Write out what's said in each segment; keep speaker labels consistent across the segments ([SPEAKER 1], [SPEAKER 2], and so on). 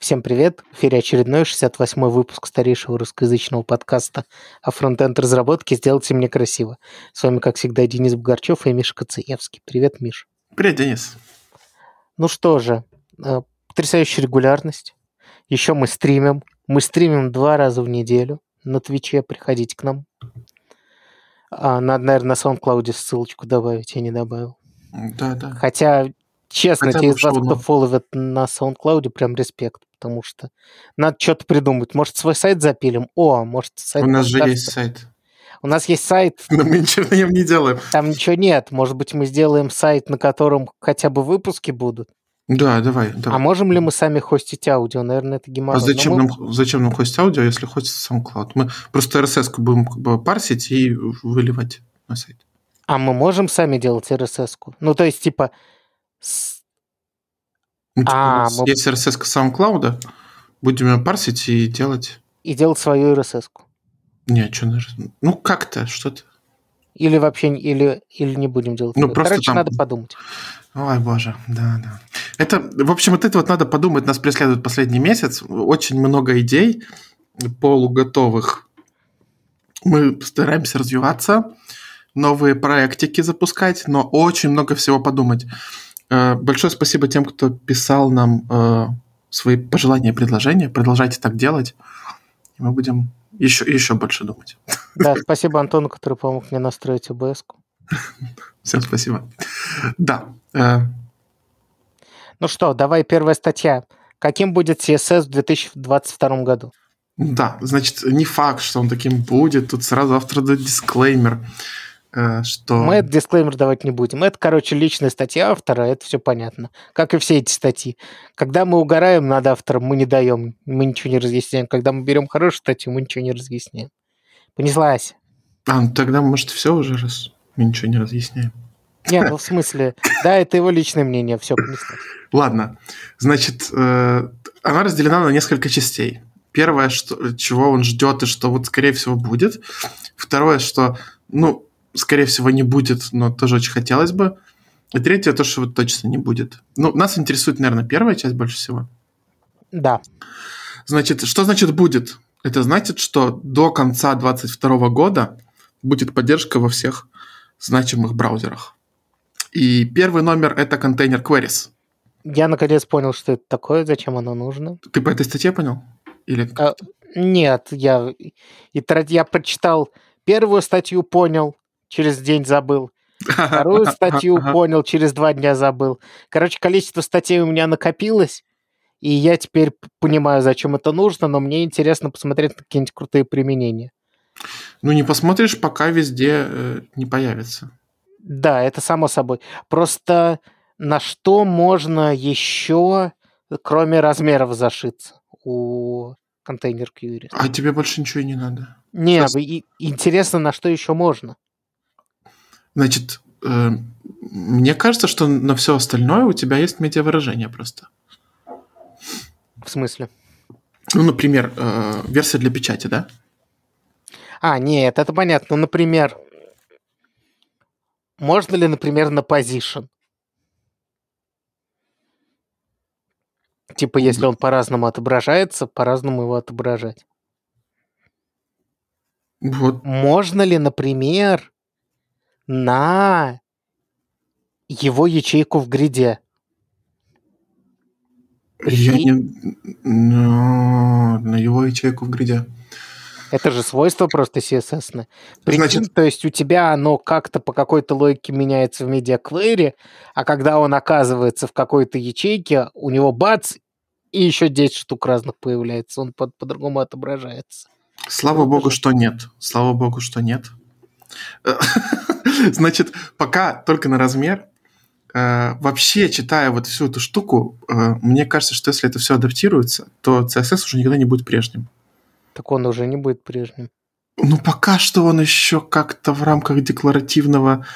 [SPEAKER 1] Всем привет! В эфире очередной 68-й выпуск старейшего русскоязычного подкаста о фронтенд разработке «Сделайте мне красиво». С вами, как всегда, Денис Бугорчев и Миша Коцеевский. Привет, Миш.
[SPEAKER 2] Привет, Денис.
[SPEAKER 1] Ну что же, э, потрясающая регулярность. Еще мы стримим. Мы стримим два раза в неделю на Твиче. Приходите к нам. А, надо, наверное, на SoundCloud ссылочку добавить, я не добавил.
[SPEAKER 2] Да, да.
[SPEAKER 1] Хотя, честно,
[SPEAKER 2] Хотя
[SPEAKER 1] те из вас, кто
[SPEAKER 2] ну.
[SPEAKER 1] фолловит на SoundCloud, прям респект, потому что надо что-то придумать. Может, свой сайт запилим? О, может, сайт...
[SPEAKER 2] У нас же есть сайт.
[SPEAKER 1] У нас есть сайт,
[SPEAKER 2] Но мы ничего на нем не делаем.
[SPEAKER 1] там ничего нет. Может быть, мы сделаем сайт, на котором хотя бы выпуски будут?
[SPEAKER 2] Да, давай.
[SPEAKER 1] А
[SPEAKER 2] давай.
[SPEAKER 1] можем ли мы сами хостить аудио? Наверное, это геморрой.
[SPEAKER 2] А
[SPEAKER 1] Но
[SPEAKER 2] зачем
[SPEAKER 1] мы-
[SPEAKER 2] нам, зачем нам хостить аудио, если хостится SoundCloud? Мы просто RSS будем как бы парсить и выливать на сайт.
[SPEAKER 1] А мы можем сами делать RSS-ку? Ну, то есть, типа... с- А, мы-
[SPEAKER 2] есть RSS SoundCloud, будем ее парсить и делать...
[SPEAKER 1] И делать свою RSS-ку.
[SPEAKER 2] Не, что Ну, как-то, что-то.
[SPEAKER 1] Или вообще, или, или не будем делать.
[SPEAKER 2] Ну, просто
[SPEAKER 1] Короче,
[SPEAKER 2] там-
[SPEAKER 1] надо подумать.
[SPEAKER 2] Ой, боже, да, да. Это, в общем, вот это вот надо подумать, нас преследует последний месяц. Очень много идей полуготовых. Мы стараемся развиваться, новые проектики запускать, но очень много всего подумать. Э, Большое спасибо тем, кто писал нам э, свои пожелания и предложения. Продолжайте так делать, и мы будем еще, еще больше думать.
[SPEAKER 1] Да, спасибо Антону, который помог мне настроить ОБС-ку.
[SPEAKER 2] Всем спасибо. Да, э,
[SPEAKER 1] Ну что, давай первая статья. Каким будет CSS в 2022 году?
[SPEAKER 2] Да, значит, не факт, что он таким будет. Тут сразу автор дает дисклеймер, что...
[SPEAKER 1] Мы этот дисклеймер давать не будем. Это, короче, личная статья автора, это все понятно. Как и все эти статьи. Когда мы угораем над автором, мы не даем, мы ничего не разъясняем. Когда мы берем хорошую статью, мы ничего не разъясняем. Понеслась.
[SPEAKER 2] А, ну тогда, может, все уже, раз мы ничего не разъясняем.
[SPEAKER 1] Не, ну в смысле, да, это его личное мнение, все, понеслась.
[SPEAKER 2] Ладно, значит, э, она разделена на несколько частей. Первое, что, чего он ждет и что вот, скорее всего, будет. Второе, что, ну, скорее всего, не будет, но тоже очень хотелось бы. И третье, то, что вот точно не будет. Ну, нас интересует, наверное, первая часть больше всего.
[SPEAKER 1] Да,
[SPEAKER 2] Значит, что значит будет? Это значит, что до конца 2022 года будет поддержка во всех значимых браузерах. И первый номер это контейнер queries.
[SPEAKER 1] я наконец понял, что это такое, зачем оно нужно.
[SPEAKER 2] Ты по этой статье понял? Или
[SPEAKER 1] А, Нет, я, и я прочитал первую статью, понял, через день забыл. Вторую статью понял, через два дня забыл. Короче, количество статей у меня накопилось, и я теперь понимаю, зачем это нужно, но мне интересно посмотреть на какие-нибудь крутые применения.
[SPEAKER 2] Ну, не посмотришь, пока везде э, не появится.
[SPEAKER 1] Да, это само собой. Просто на что можно еще, кроме размеров, зашиться у контейнер query?
[SPEAKER 2] А тебе больше ничего и не надо.
[SPEAKER 1] Не,
[SPEAKER 2] Сейчас-
[SPEAKER 1] интересно, на что еще можно.
[SPEAKER 2] Значит, э, мне кажется, что на все остальное у тебя есть медиавыражение просто.
[SPEAKER 1] В смысле?
[SPEAKER 2] Ну, например, э, версия для печати, да?
[SPEAKER 1] А, нет, это понятно. Ну, например, можно ли, например, на position? Типа, если он по-разному отображается, по-разному его отображать.
[SPEAKER 2] Вот.
[SPEAKER 1] Можно ли, например, на его ячейку в гриде?
[SPEAKER 2] Я
[SPEAKER 1] Прикинь.
[SPEAKER 2] не... Но на его ячейку в гриде.
[SPEAKER 1] Это же свойство просто CSS. Прикинь,
[SPEAKER 2] Значит-
[SPEAKER 1] то есть у тебя оно как-то по какой-то логике меняется в медиаквере, а когда он оказывается в какой-то ячейке, у него бац, и еще 10 штук разных появляется, он по- по-другому отображается.
[SPEAKER 2] Слава богу, что нет. Слава богу, что нет. Значит, пока только на размер. Э, Вообще, читая вот всю эту штуку, э, мне кажется, что если это все адаптируется, то CSS уже никогда не будет прежним.
[SPEAKER 1] Так он уже не будет прежним.
[SPEAKER 2] Ну, пока что он еще как-то в рамках декларативного,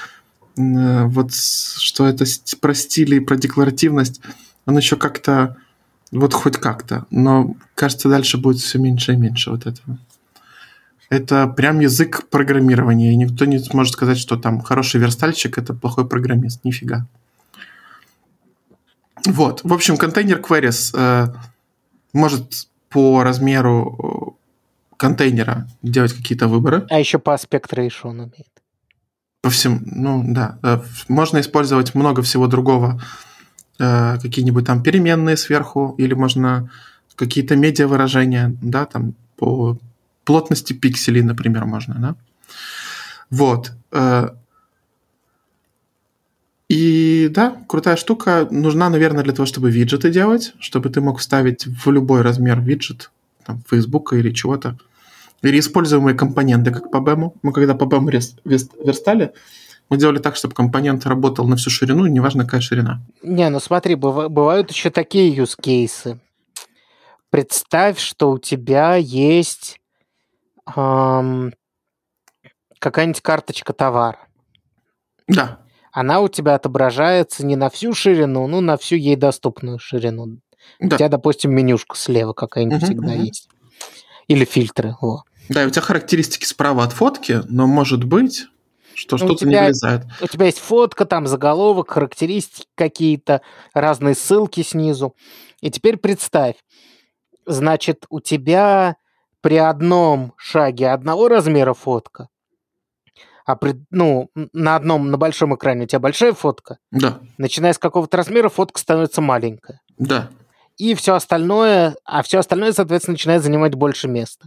[SPEAKER 2] э, вот что это про стили и про декларативность, он еще как-то, вот хоть как-то, но кажется, дальше будет все меньше и меньше вот этого. Это прям язык программирования, и никто не сможет сказать, что там хороший верстальщик – это плохой программист. Нифига. Вот, в общем, контейнер queries э, может по размеру э, контейнера делать какие-то выборы.
[SPEAKER 1] А еще по аспект ratio он умеет.
[SPEAKER 2] По всем, ну да. Э, можно использовать много всего другого. Э, какие-нибудь там переменные сверху, или можно какие-то медиа выражения, да, там по плотности пикселей, например, можно, да. Вот. И да, крутая штука. Нужна, наверное, для того, чтобы виджеты делать, чтобы ты мог вставить в любой размер виджет, там, Фейсбука или чего-то. Или используемые компоненты, как по BEM. Мы когда по BEM верстали, мы делали так, чтобы компонент работал на всю ширину, неважно, какая ширина.
[SPEAKER 1] Не, ну смотри, бывают еще такие cases. Представь, что у тебя есть эм, какая-нибудь карточка товара.
[SPEAKER 2] Да
[SPEAKER 1] она у тебя отображается не на всю ширину, ну, на всю ей доступную ширину. Да. У тебя, допустим, менюшка слева какая-нибудь угу, всегда угу. есть. Или фильтры. Во.
[SPEAKER 2] Да, и у тебя характеристики справа от фотки, но может быть, что ну, что-то тебя, не влезает.
[SPEAKER 1] У тебя есть фотка, там заголовок, характеристики какие-то, разные ссылки снизу. И теперь представь, значит, у тебя при одном шаге одного размера фотка, а при, ну, на одном, на большом экране у тебя большая фотка.
[SPEAKER 2] Да.
[SPEAKER 1] Начиная с какого-то размера, фотка становится маленькая.
[SPEAKER 2] Да.
[SPEAKER 1] И все остальное, а все остальное, соответственно, начинает занимать больше места.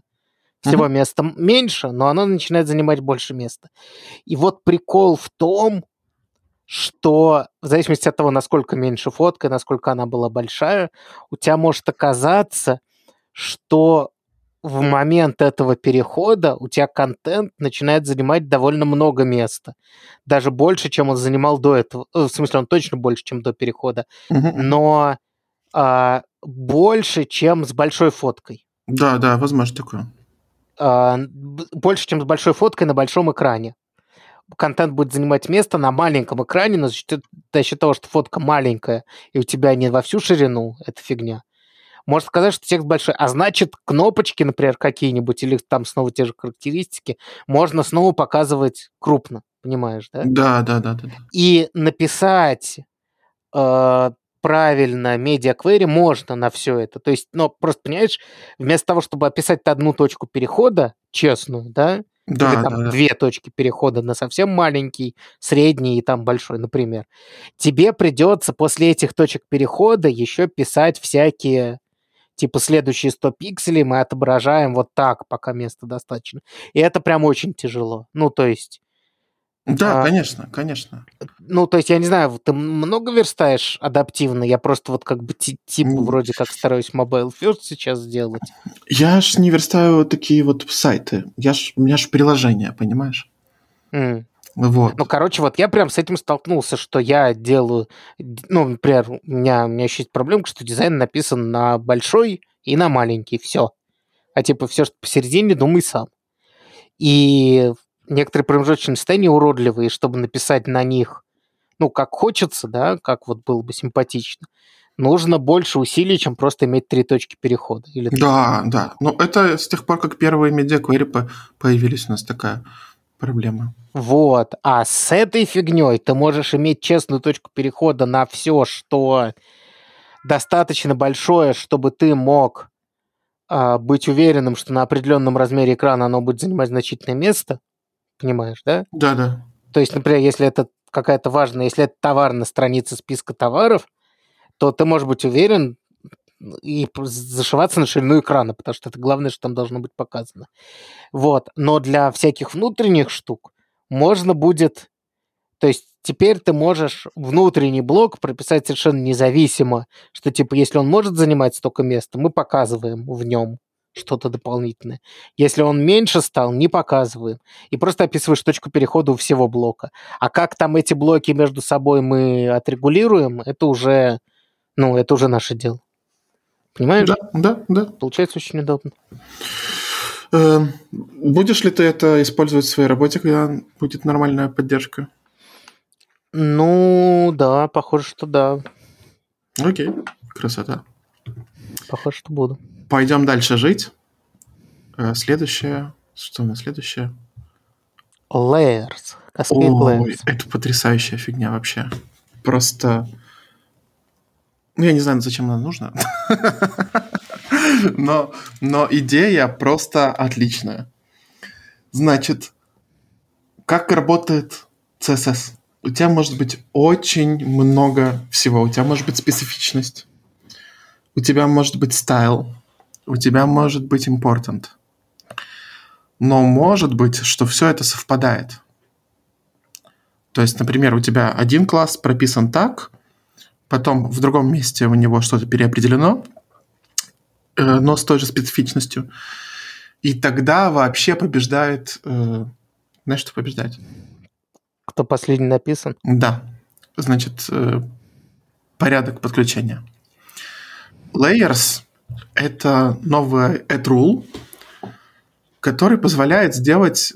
[SPEAKER 1] Всего угу. места меньше, но оно начинает занимать больше места. И вот прикол в том, что в зависимости от того, насколько меньше фотка, насколько она была большая, у тебя может оказаться, что в момент этого перехода у тебя контент начинает занимать довольно много места. Даже больше, чем он занимал до этого. Э, в смысле, он точно больше, чем до перехода. Но а, больше, чем с большой фоткой.
[SPEAKER 2] Да, да, возможно такое.
[SPEAKER 1] А, больше, чем с большой фоткой на большом экране. Контент будет занимать место на маленьком экране, но за счет, за счет того, что фотка маленькая, и у тебя не во всю ширину, это фигня может сказать, что текст большой. А значит, кнопочки, например, какие-нибудь, или там снова те же характеристики, можно снова показывать крупно, понимаешь, да?
[SPEAKER 2] Да, да, да. да, да.
[SPEAKER 1] И написать э, правильно медиаквери можно на все это. То есть, ну, просто, понимаешь, вместо того, чтобы описать одну точку перехода, честную, да,
[SPEAKER 2] да,
[SPEAKER 1] или там
[SPEAKER 2] да, да.
[SPEAKER 1] две точки перехода на совсем маленький, средний и там большой, например. Тебе придется после этих точек перехода еще писать всякие типа следующие 100 пикселей мы отображаем вот так, пока места достаточно. И это прям очень тяжело. Ну, то есть...
[SPEAKER 2] Да, а, конечно, конечно.
[SPEAKER 1] Ну, то есть, я не знаю, ты много верстаешь адаптивно? Я просто вот как бы типа вроде как стараюсь mobile first сейчас сделать.
[SPEAKER 2] Я ж не верстаю такие вот сайты. Я ж, у меня же приложение, понимаешь?
[SPEAKER 1] Mm.
[SPEAKER 2] Вот.
[SPEAKER 1] Ну, короче, вот я прям с этим столкнулся, что я делаю... Ну, например, у меня, у меня еще есть проблемка, что дизайн написан на большой и на маленький, все. А типа все, что посередине, думай сам. И некоторые промежуточные состояния уродливые, чтобы написать на них, ну, как хочется, да, как вот было бы симпатично, нужно больше усилий, чем просто иметь три точки перехода. Или
[SPEAKER 2] да, да. Ну, это с тех пор, как первые медиаквери появились у нас такая проблема.
[SPEAKER 1] Вот. А с этой фигней ты можешь иметь честную точку перехода на все, что достаточно большое, чтобы ты мог а, быть уверенным, что на определенном размере экрана оно будет занимать значительное место. Понимаешь, да?
[SPEAKER 2] Да, да.
[SPEAKER 1] То есть, например, если это какая-то важная, если это товар на странице списка товаров, то ты можешь быть уверен, и зашиваться на ширину экрана, потому что это главное, что там должно быть показано. Вот. Но для всяких внутренних штук можно будет... То есть теперь ты можешь внутренний блок прописать совершенно независимо, что типа если он может занимать столько места, мы показываем в нем что-то дополнительное. Если он меньше стал, не показываем. И просто описываешь точку перехода у всего блока. А как там эти блоки между собой мы отрегулируем, это уже, ну, это уже наше дело. Понимаешь?
[SPEAKER 2] Да, да, да.
[SPEAKER 1] Получается очень удобно.
[SPEAKER 2] Эм, будешь ли ты это использовать в своей работе, когда будет нормальная поддержка?
[SPEAKER 1] Ну, да, похоже, что да.
[SPEAKER 2] Окей, красота.
[SPEAKER 1] Похоже, что буду.
[SPEAKER 2] Пойдем дальше жить. Э, следующее. Что у нас следующее?
[SPEAKER 1] Layers. Cascade
[SPEAKER 2] Ой, layers. это потрясающая фигня вообще. Просто ну, я не знаю, зачем она нужна. Но, но идея просто отличная. Значит, как работает CSS? У тебя может быть очень много всего. У тебя может быть специфичность. У тебя может быть стайл. У тебя может быть important. Но может быть, что все это совпадает. То есть, например, у тебя один класс прописан так, потом в другом месте у него что-то переопределено, э, но с той же специфичностью. И тогда вообще побеждает... Э, знаешь, что побеждает?
[SPEAKER 1] Кто последний написан?
[SPEAKER 2] Да. Значит, э, порядок подключения. Layers — это новый add rule, который позволяет сделать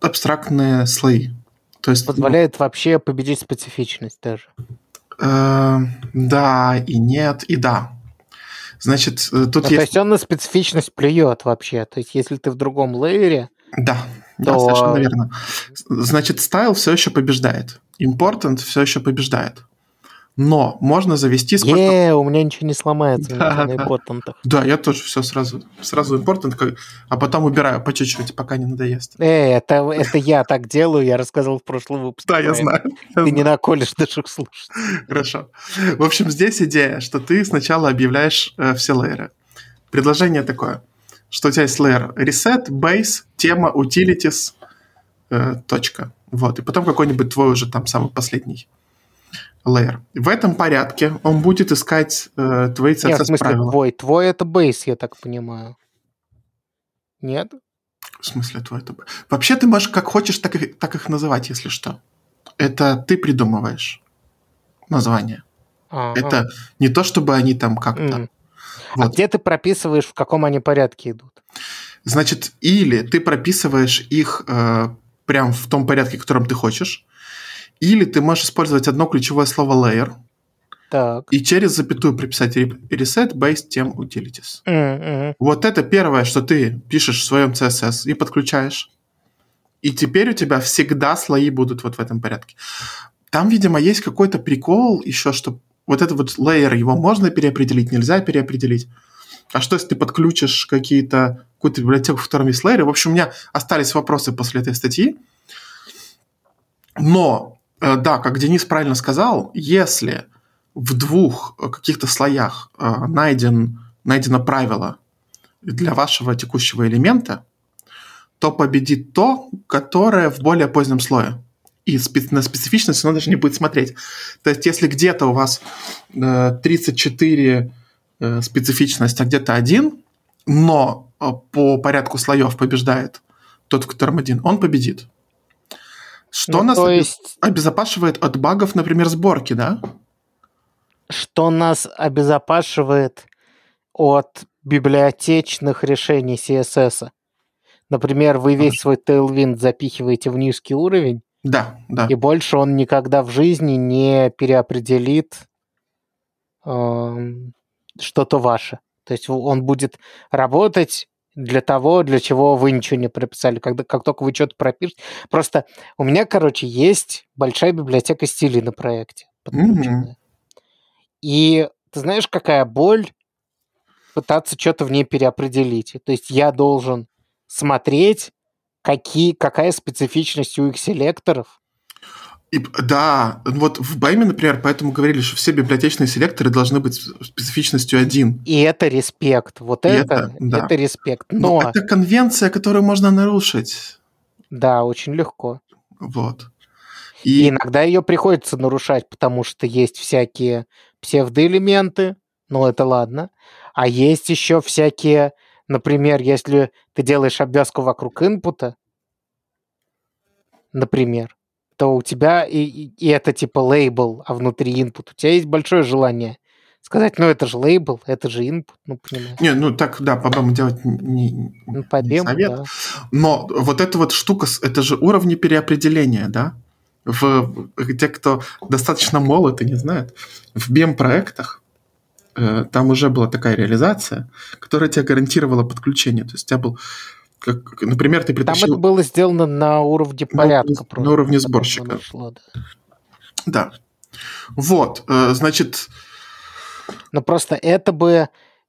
[SPEAKER 2] абстрактные слои.
[SPEAKER 1] То есть, Позволяет вообще победить специфичность даже.
[SPEAKER 2] Э, да, и нет, и да. Значит, э, тут
[SPEAKER 1] ну, есть... То есть он на специфичность плюет вообще. То есть если ты в другом лейере...
[SPEAKER 2] Да, то... да, совершенно верно. Значит, стайл все еще побеждает. Important все еще побеждает но можно завести...
[SPEAKER 1] Сколько... Е, у меня ничего не сломается да, на импортантах.
[SPEAKER 2] Да, я тоже все сразу, сразу импортант, а потом убираю по чуть-чуть, пока не надоест.
[SPEAKER 1] Э, это, это я так делаю, я рассказывал в прошлом выпуске.
[SPEAKER 2] Да, я знаю.
[SPEAKER 1] Ты не наколешь даже слушать.
[SPEAKER 2] Хорошо. В общем, здесь идея, что ты сначала объявляешь э, все лейеры. Предложение такое, что у тебя есть лейер reset, base, тема, utilities, э, точка. Вот, и потом какой-нибудь твой уже там самый последний layer. В этом порядке он будет искать э, твои CSS Нет, в смысле, правила.
[SPEAKER 1] твой. Твой это base, я так понимаю. Нет?
[SPEAKER 2] В смысле твой это base? Вообще ты можешь как хочешь, так, их, так их называть, если что. Это ты придумываешь название. А-а. Это не то, чтобы они там как-то... Mm.
[SPEAKER 1] Вот. А где ты прописываешь, в каком они порядке идут?
[SPEAKER 2] Значит, или ты прописываешь их э, прям в том порядке, в котором ты хочешь, или ты можешь использовать одно ключевое слово layer,
[SPEAKER 1] так.
[SPEAKER 2] И через запятую приписать reset based tem utilities. Mm-hmm. Вот это первое, что ты пишешь в своем CSS и подключаешь. И теперь у тебя всегда слои будут вот в этом порядке. Там, видимо, есть какой-то прикол еще, что вот этот вот layer, его можно переопределить, нельзя переопределить. А что, если ты подключишь какие-то, какую-то библиотеку, в котором есть лейеры? В общем, у меня остались вопросы после этой статьи. Но да, как Денис правильно сказал, если в двух э, каких-то слоях э, найден, найдено правило для вашего текущего элемента, то победит то, которое в более позднем слое. И на специфичность оно даже не будет смотреть. То есть, если где-то у вас 34 специфичность, а где-то один, но по порядку слоев побеждает тот, в котором один, он победит. Что ну, нас есть... обезопашивает от багов, например, сборки, да?
[SPEAKER 1] Что нас обезопашивает от библиотечных решений CSS. Например, вы весь свой Tailwind запихиваете в низкий уровень,
[SPEAKER 2] да, да.
[SPEAKER 1] И больше он никогда в жизни не переопределит э, что-то ваше. То есть он будет работать для того, для чего вы ничего не прописали. Когда, как только вы что-то пропишете. Просто у меня, короче, есть большая библиотека стилей на проекте. Mm-hmm. И ты знаешь, какая боль пытаться что-то в ней переопределить. То есть я должен смотреть, какие, какая специфичность у их селекторов,
[SPEAKER 2] и, да, вот в Байме, например, поэтому говорили, что все библиотечные селекторы должны быть специфичностью один.
[SPEAKER 1] И это респект. Вот и это, это, да. это респект. Но...
[SPEAKER 2] Но это конвенция, которую можно нарушить.
[SPEAKER 1] Да, очень легко.
[SPEAKER 2] Вот.
[SPEAKER 1] И... и иногда ее приходится нарушать, потому что есть всякие псевдоэлементы, ну это ладно, а есть еще всякие, например, если ты делаешь обвязку вокруг инпута, например, то у тебя и, и это типа лейбл, а внутри input. У тебя есть большое желание сказать, ну это же лейбл, это же input, ну понимаешь.
[SPEAKER 2] Не, ну так, да, по бэму делать не, ну, по не совет. Да. Но вот эта вот штука, это же уровни переопределения, да? В, те, кто достаточно молод и не знает, в BEM-проектах э, там уже была такая реализация, которая тебе гарантировала подключение. То есть у тебя был как, например, ты
[SPEAKER 1] притащил... Там это было сделано на уровне порядка. На,
[SPEAKER 2] просто, на уровне сборщика. Шло, да. да. Вот, э, значит...
[SPEAKER 1] Но просто это бы...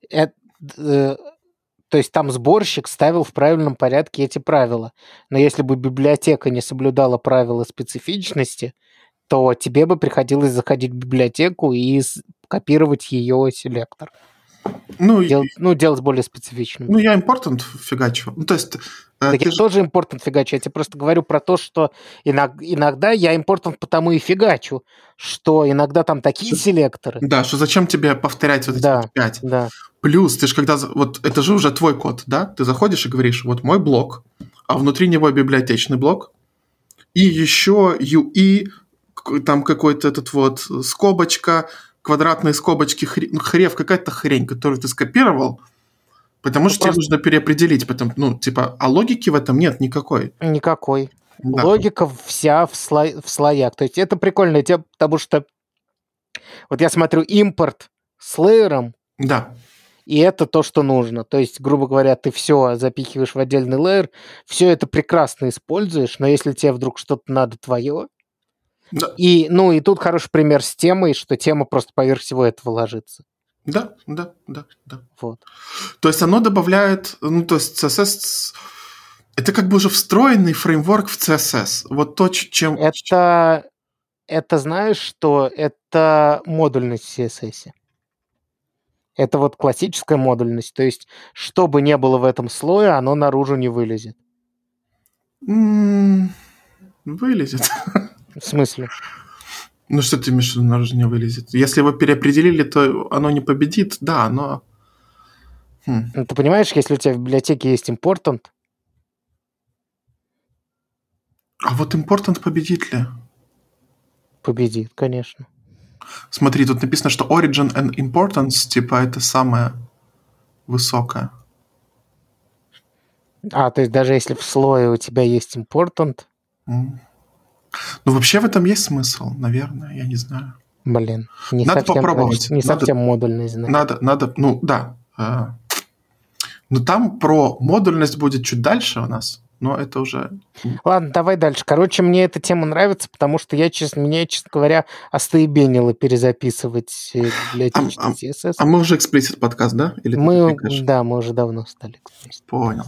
[SPEAKER 1] Это, э, то есть там сборщик ставил в правильном порядке эти правила. Но если бы библиотека не соблюдала правила специфичности, то тебе бы приходилось заходить в библиотеку и копировать ее селектор. Ну, делать, ну, делать более специфичным.
[SPEAKER 2] Ну, я important фигачу. Ну, то есть...
[SPEAKER 1] Э, так я же... тоже important фигачу. Я тебе просто говорю про то, что иногда, я important потому и фигачу, что иногда там такие селекторы.
[SPEAKER 2] Да, что зачем тебе повторять вот эти
[SPEAKER 1] да,
[SPEAKER 2] пять.
[SPEAKER 1] Да.
[SPEAKER 2] Плюс, ты же когда... Вот это же уже твой код, да? Ты заходишь и говоришь, вот мой блок, а внутри него библиотечный блок, и еще UI, там какой-то этот вот скобочка, квадратные скобочки, хрев, ну, хрев какая-то хрень, которую ты скопировал, потому ну, что просто... тебе нужно переопределить. Потом, ну, типа, а логики в этом нет никакой.
[SPEAKER 1] Никакой. Да. Логика вся в, сло... в слоях. То есть это прикольно, потому что вот я смотрю импорт с лейером.
[SPEAKER 2] Да.
[SPEAKER 1] И это то, что нужно. То есть, грубо говоря, ты все запихиваешь в отдельный лейер, все это прекрасно используешь, но если тебе вдруг что-то надо твое, да. И, ну, и тут хороший пример с темой, что тема просто поверх всего этого ложится.
[SPEAKER 2] Да, да, да, да.
[SPEAKER 1] Вот.
[SPEAKER 2] То есть оно добавляет, ну, то есть CSS, это как бы уже встроенный фреймворк в CSS. Вот то, чем...
[SPEAKER 1] Это, это знаешь, что это модульность в CSS. Это вот классическая модульность. То есть, что бы ни было в этом слое, оно наружу не вылезет.
[SPEAKER 2] Вылезет.
[SPEAKER 1] В смысле?
[SPEAKER 2] Ну что ты имеешь в виду, наружу не вылезет? Если его переопределили, то оно не победит, да, но...
[SPEAKER 1] Хм. Ну, ты понимаешь, если у тебя в библиотеке есть important...
[SPEAKER 2] А вот important победит ли?
[SPEAKER 1] Победит, конечно.
[SPEAKER 2] Смотри, тут написано, что origin and importance, типа, это самое высокое.
[SPEAKER 1] А, то есть даже если в слое у тебя есть important...
[SPEAKER 2] Mm. Ну, вообще в этом есть смысл, наверное, я не знаю.
[SPEAKER 1] Блин,
[SPEAKER 2] не надо совсем, попробовать.
[SPEAKER 1] Не надо, совсем модульный
[SPEAKER 2] знак. Надо, надо, ну да. Э, но там про модульность будет чуть дальше у нас, но это уже...
[SPEAKER 1] Ладно, давай дальше. Короче, мне эта тема нравится, потому что я, честно, меня, честно говоря, остоебенило перезаписывать библиотечный
[SPEAKER 2] а, CSS. А, а мы уже эксплисит подкаст, да?
[SPEAKER 1] Или мы, да, мы уже давно стали
[SPEAKER 2] эксплисит. Понял.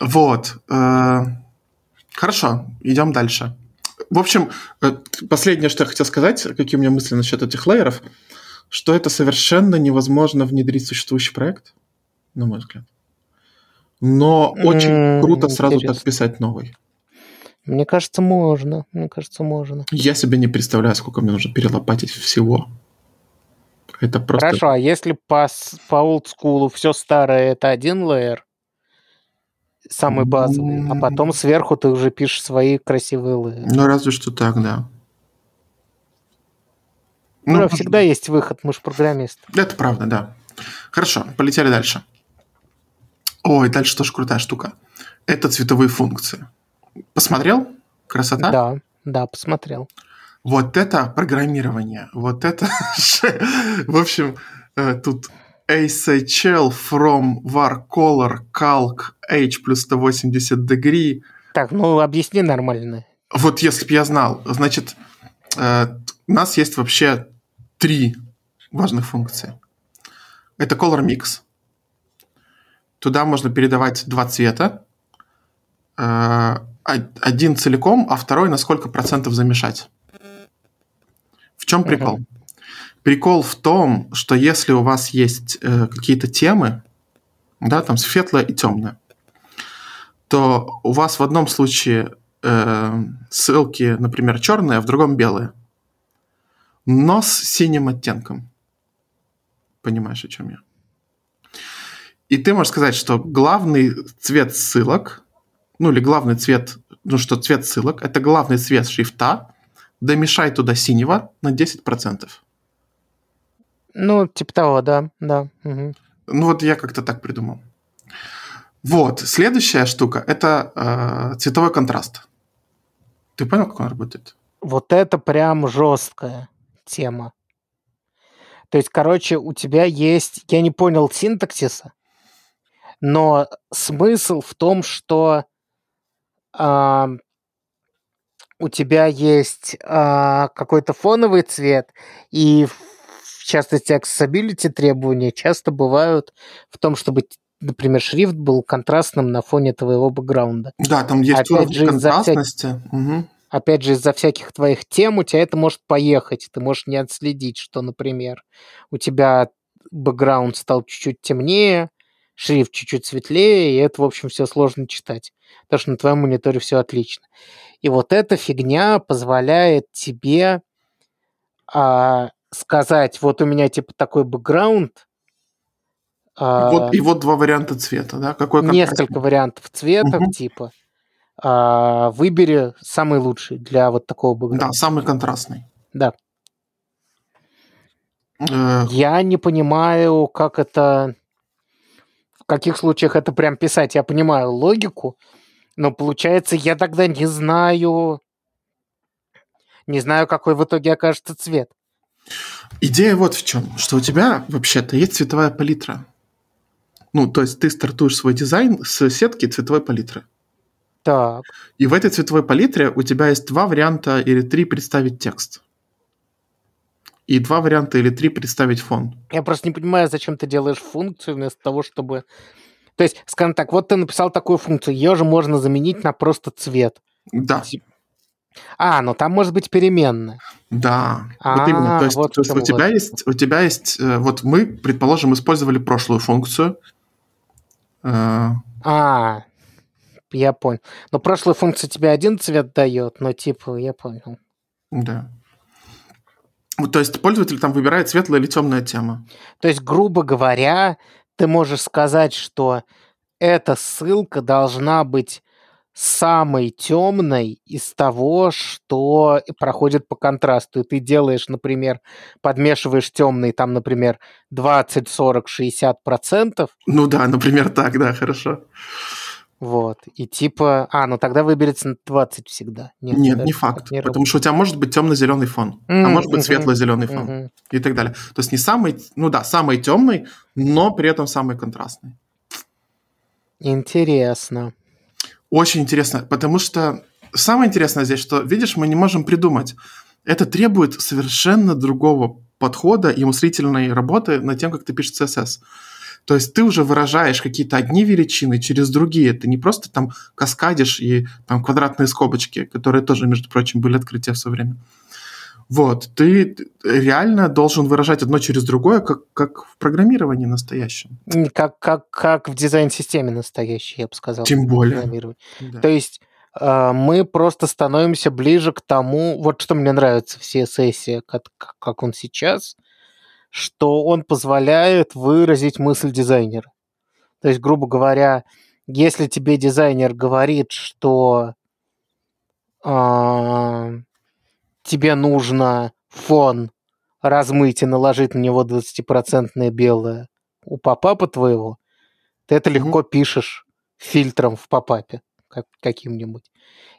[SPEAKER 2] Вот. Э, Хорошо, идем дальше. В общем, э, последнее, что я хотел сказать, какие у меня мысли насчет этих лейеров, что это совершенно невозможно внедрить существующий проект, на мой взгляд. Но очень mm, круто сразу интересно. подписать новый.
[SPEAKER 1] Мне кажется, можно. Мне кажется, можно.
[SPEAKER 2] Я себе не представляю, сколько мне нужно перелопатить всего. Это просто...
[SPEAKER 1] Хорошо, а если по, по олдскулу все старое это один лейер, самый базовый, а потом сверху ты уже пишешь свои красивые лейеры.
[SPEAKER 2] Ну, разве что так, да.
[SPEAKER 1] Ну, ну всегда есть выход, мы же программист.
[SPEAKER 2] Это правда, да. Хорошо, полетели дальше. Ой, дальше тоже крутая штука. Это цветовые функции. Посмотрел? Красота?
[SPEAKER 1] Да, да, посмотрел.
[SPEAKER 2] Вот это программирование. Вот это... В общем, э, тут ASHL from var color calc h плюс 180 degree.
[SPEAKER 1] Так, ну объясни нормально.
[SPEAKER 2] Вот если бы я знал. Значит, э, у нас есть вообще три важных функции. Это color mix. Туда можно передавать два цвета. Э, один целиком, а второй на сколько процентов замешать. В чем прикол? Uh-huh. Прикол в том, что если у вас есть э, какие-то темы, да, там светлое и темное, то у вас в одном случае э, ссылки, например, черные, а в другом белые. Но с синим оттенком. Понимаешь, о чем я? И ты можешь сказать, что главный цвет ссылок, ну или главный цвет, ну что цвет ссылок, это главный цвет шрифта, домешай туда синего на 10%.
[SPEAKER 1] Ну, типа того, да, да. Угу.
[SPEAKER 2] Ну, вот я как-то так придумал. Вот, следующая штука – это э, цветовой контраст. Ты понял, как он работает?
[SPEAKER 1] Вот это прям жесткая тема. То есть, короче, у тебя есть, я не понял синтаксиса, но смысл в том, что э, у тебя есть э, какой-то фоновый цвет, и в частности, accessibility требования часто бывают в том, чтобы например, шрифт был контрастным на фоне твоего бэкграунда.
[SPEAKER 2] Да, там есть
[SPEAKER 1] Опять же, из-за
[SPEAKER 2] контрастности. Угу.
[SPEAKER 1] Опять же, из-за всяких твоих тем у тебя это может поехать. Ты можешь не отследить, что, например, у тебя бэкграунд стал чуть-чуть темнее, шрифт чуть-чуть светлее, и это, в общем, все сложно читать. Потому что на твоем мониторе все отлично. И вот эта фигня позволяет тебе а, сказать, вот у меня типа такой бэкграунд,
[SPEAKER 2] и вот, и вот два варианта цвета, да? Какой
[SPEAKER 1] несколько вариантов цветов, угу. типа. А, выбери самый лучший для вот такого бэкграунда.
[SPEAKER 2] Да, самый контрастный.
[SPEAKER 1] Да. Э... Я не понимаю, как это... В каких случаях это прям писать. Я понимаю логику, но получается, я тогда не знаю... Не знаю, какой в итоге окажется цвет.
[SPEAKER 2] Идея вот в чем, что у тебя вообще-то есть цветовая палитра. Ну, то есть ты стартуешь свой дизайн с сетки цветовой палитры.
[SPEAKER 1] Так.
[SPEAKER 2] И в этой цветовой палитре у тебя есть два варианта или три представить текст. И два варианта или три представить фон.
[SPEAKER 1] Я просто не понимаю, зачем ты делаешь функцию вместо того, чтобы... То есть, скажем так, вот ты написал такую функцию, ее же можно заменить на просто цвет.
[SPEAKER 2] Да.
[SPEAKER 1] А, ну там может быть переменная.
[SPEAKER 2] Да. А, вот именно. То есть, вот то есть у тебя есть, у тебя есть, э, вот мы, предположим, использовали прошлую функцию,
[SPEAKER 1] а, а, я понял. Но прошлая функция тебе один цвет дает, но типа, я понял.
[SPEAKER 2] Да. То есть пользователь там выбирает светлая или темная тема.
[SPEAKER 1] То есть, грубо говоря, ты можешь сказать, что эта ссылка должна быть самой темной из того, что проходит по контрасту. И ты делаешь, например, подмешиваешь темный, там, например, 20, 40, 60 процентов.
[SPEAKER 2] Ну да, например, так, да, хорошо.
[SPEAKER 1] Вот. И типа... А, ну тогда выберется 20 всегда.
[SPEAKER 2] Нет, Нет не факт. Не потому что у тебя может быть темно-зеленый фон, mm-hmm. а может быть светло-зеленый фон. Mm-hmm. И так далее. То есть не самый... Ну да, самый темный, но при этом самый контрастный.
[SPEAKER 1] Интересно.
[SPEAKER 2] Очень интересно, потому что самое интересное здесь, что, видишь, мы не можем придумать. Это требует совершенно другого подхода и мыслительной работы над тем, как ты пишешь CSS. То есть ты уже выражаешь какие-то одни величины через другие. Ты не просто там каскадишь и там квадратные скобочки, которые тоже, между прочим, были открытия в свое время. Вот, ты реально должен выражать одно через другое, как, как в программировании настоящем.
[SPEAKER 1] Как, как, как в дизайн-системе настоящей, я бы сказал.
[SPEAKER 2] Тем более.
[SPEAKER 1] Да. То есть э, мы просто становимся ближе к тому, вот что мне нравится в CSS, как, как он сейчас, что он позволяет выразить мысль дизайнера. То есть, грубо говоря, если тебе дизайнер говорит, что э, тебе нужно фон размыть и наложить на него 20% белое у попапа твоего, ты это mm-hmm. легко пишешь фильтром в попапе как, каким-нибудь.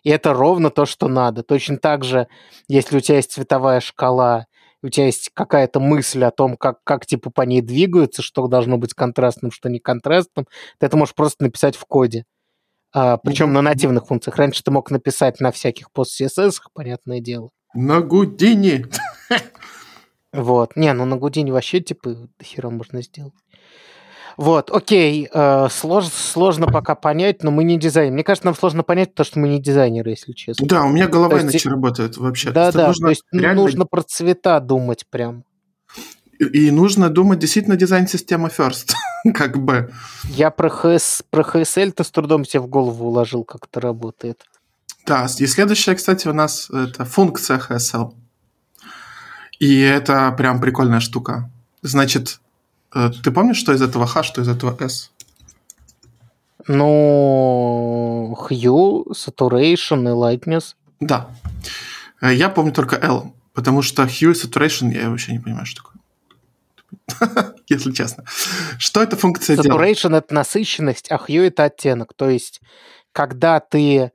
[SPEAKER 1] И это ровно то, что надо. Точно так же, если у тебя есть цветовая шкала, у тебя есть какая-то мысль о том, как, как типа по ней двигаются, что должно быть контрастным, что не контрастным, ты это можешь просто написать в коде. А, причем mm-hmm. на нативных функциях. Раньше ты мог написать на всяких пост-CSS, понятное дело.
[SPEAKER 2] На Гудине.
[SPEAKER 1] Вот. Не, ну на Гудине вообще, типа, хера можно сделать. Вот, окей, э, слож, сложно пока понять, но мы не дизайнеры. Мне кажется, нам сложно понять то, что мы не дизайнеры, если честно.
[SPEAKER 2] Да, у меня голова иначе работает вообще.
[SPEAKER 1] Да, да, нужно то есть реально... нужно про цвета думать прям.
[SPEAKER 2] И, и нужно думать действительно дизайн-система first, как бы.
[SPEAKER 1] Я про, ХС, про HSL-то с трудом себе в голову уложил, как это работает.
[SPEAKER 2] Да, и следующая, кстати, у нас это функция HSL. И это прям прикольная штука. Значит, э, ты помнишь, что из этого H, что из этого S?
[SPEAKER 1] Ну, hue, saturation и lightness.
[SPEAKER 2] Да. Э, я помню только L, потому что hue и saturation я вообще не понимаю, что такое. Если честно. Что эта функция
[SPEAKER 1] saturation делает? Saturation – это насыщенность, а hue – это оттенок. То есть, когда ты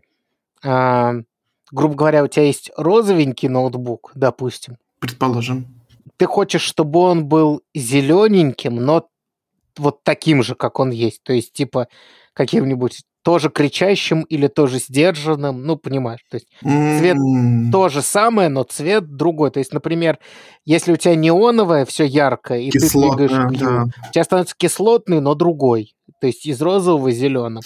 [SPEAKER 1] грубо говоря, у тебя есть розовенький ноутбук, допустим.
[SPEAKER 2] Предположим.
[SPEAKER 1] Ты хочешь, чтобы он был зелененьким, но вот таким же, как он есть. То есть, типа, каким-нибудь тоже кричащим или тоже сдержанным, ну, понимаешь, то есть цвет
[SPEAKER 2] М,
[SPEAKER 1] то же самое, но цвет другой. То есть, например, если у тебя неоновое, все яркое, и ты двигаешь
[SPEAKER 2] Кислотное, да.
[SPEAKER 1] у тебя становится кислотный, но другой. То есть из розового зеленым.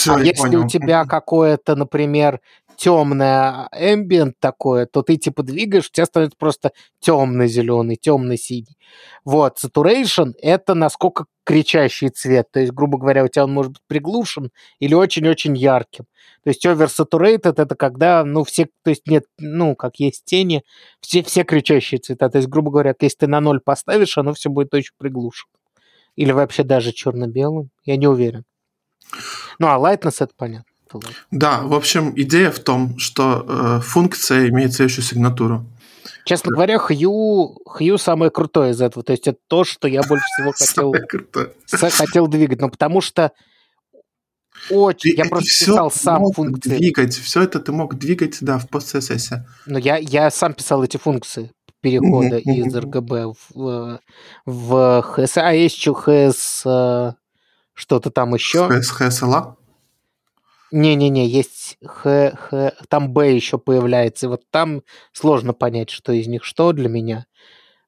[SPEAKER 2] Все,
[SPEAKER 1] А если
[SPEAKER 2] понял.
[SPEAKER 1] у тебя какое-то, например, темное ambient такое, то ты типа двигаешь, у тебя становится просто темно-зеленый, темно-синий. Вот, saturation — это насколько кричащий цвет. То есть, грубо говоря, у тебя он может быть приглушен или очень-очень ярким. То есть oversaturated — это когда, ну, все, то есть нет, ну, как есть тени, все, все кричащие цвета. То есть, грубо говоря, если ты на ноль поставишь, оно все будет очень приглушено. Или вообще даже черно-белым, я не уверен. Ну, а lightness — это понятно.
[SPEAKER 2] Да, в общем, идея в том, что э, функция имеет следующую сигнатуру.
[SPEAKER 1] Честно говоря, Хью, Хью самое крутое из этого. То есть это то, что я больше всего хотел, хотел двигать. Ну, потому что очень...
[SPEAKER 2] Ты
[SPEAKER 1] Я просто писал сам
[SPEAKER 2] мог
[SPEAKER 1] функции.
[SPEAKER 2] двигать, все это ты мог двигать, да, в пост-CSS.
[SPEAKER 1] Но я, я сам писал эти функции перехода из. RGB в, в HS. А есть еще HS э, что-то там еще.
[SPEAKER 2] С HSLA.
[SPEAKER 1] Не-не-не, есть Х, Х, там Б еще появляется. И вот там сложно понять, что из них что для меня.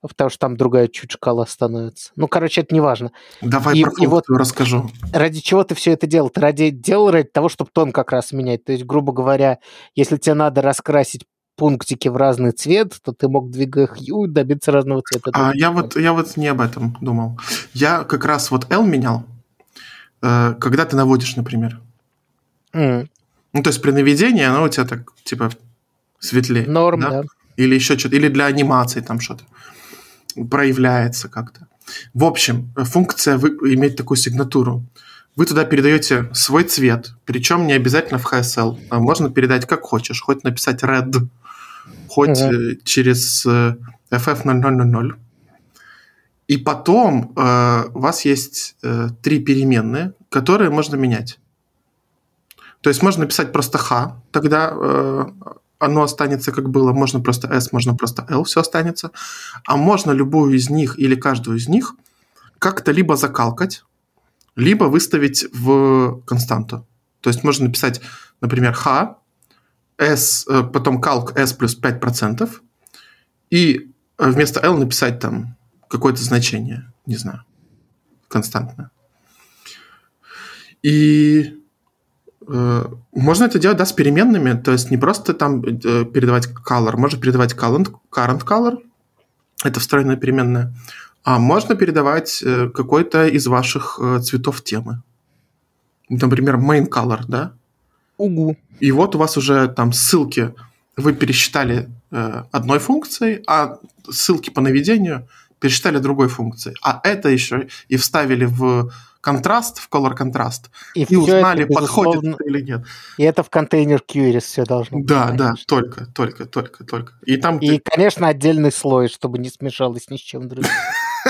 [SPEAKER 1] Потому что там другая чуть шкала становится. Ну, короче, это не важно.
[SPEAKER 2] Давай
[SPEAKER 1] И-
[SPEAKER 2] про
[SPEAKER 1] и вот-
[SPEAKER 2] расскажу.
[SPEAKER 1] ради чего ты все это делал? Ты ради делал ради того, чтобы тон как раз менять. То есть, грубо говоря, если тебе надо раскрасить пунктики в разный цвет, то ты мог, двигая хью, добиться разного цвета.
[SPEAKER 2] А я вот, я вот не об этом думал. Я как раз вот L менял, когда ты наводишь, например.
[SPEAKER 1] М,
[SPEAKER 2] Ну, то есть при наведении оно у тебя так, типа, светлее.
[SPEAKER 1] Норм,
[SPEAKER 2] да?
[SPEAKER 1] да.
[SPEAKER 2] Или еще что-то, или для анимации там что-то проявляется как-то. В общем, э, функция вы- имеет такую сигнатуру. Вы туда передаете свой цвет, причем не обязательно в HSL. А Можно передать как хочешь, хоть написать red, хоть э, через э, FF0000. И потом э, у вас есть э, три переменные, которые можно менять. То есть можно написать просто H, тогда э, оно останется как было. Можно просто S, можно просто L, все останется. А можно любую из них или каждую из них как-то либо закалкать, либо выставить в константу. То есть можно написать, например, H, S, э, потом калк S плюс 5%, и э, вместо L написать там какое-то значение, не знаю, константное. И э, можно это делать, да, с переменными, то есть не просто там э, передавать color, можно передавать current, current color, это встроенная переменная, а можно передавать э, какой-то из ваших э, цветов темы. Например, main color, да?
[SPEAKER 1] Угу.
[SPEAKER 2] И вот у вас уже там ссылки вы пересчитали э, одной функцией, а ссылки по наведению пересчитали другой функцией. А это еще и вставили в контраст, в color контраст,
[SPEAKER 1] И,
[SPEAKER 2] и узнали,
[SPEAKER 1] это,
[SPEAKER 2] подходит это или нет.
[SPEAKER 1] И это в контейнер Queries все должно быть.
[SPEAKER 2] Да, да,
[SPEAKER 1] конечно.
[SPEAKER 2] только, только, только, только. И там
[SPEAKER 1] И, конечно, отдельный слой, чтобы не смешалось ни с чем другим.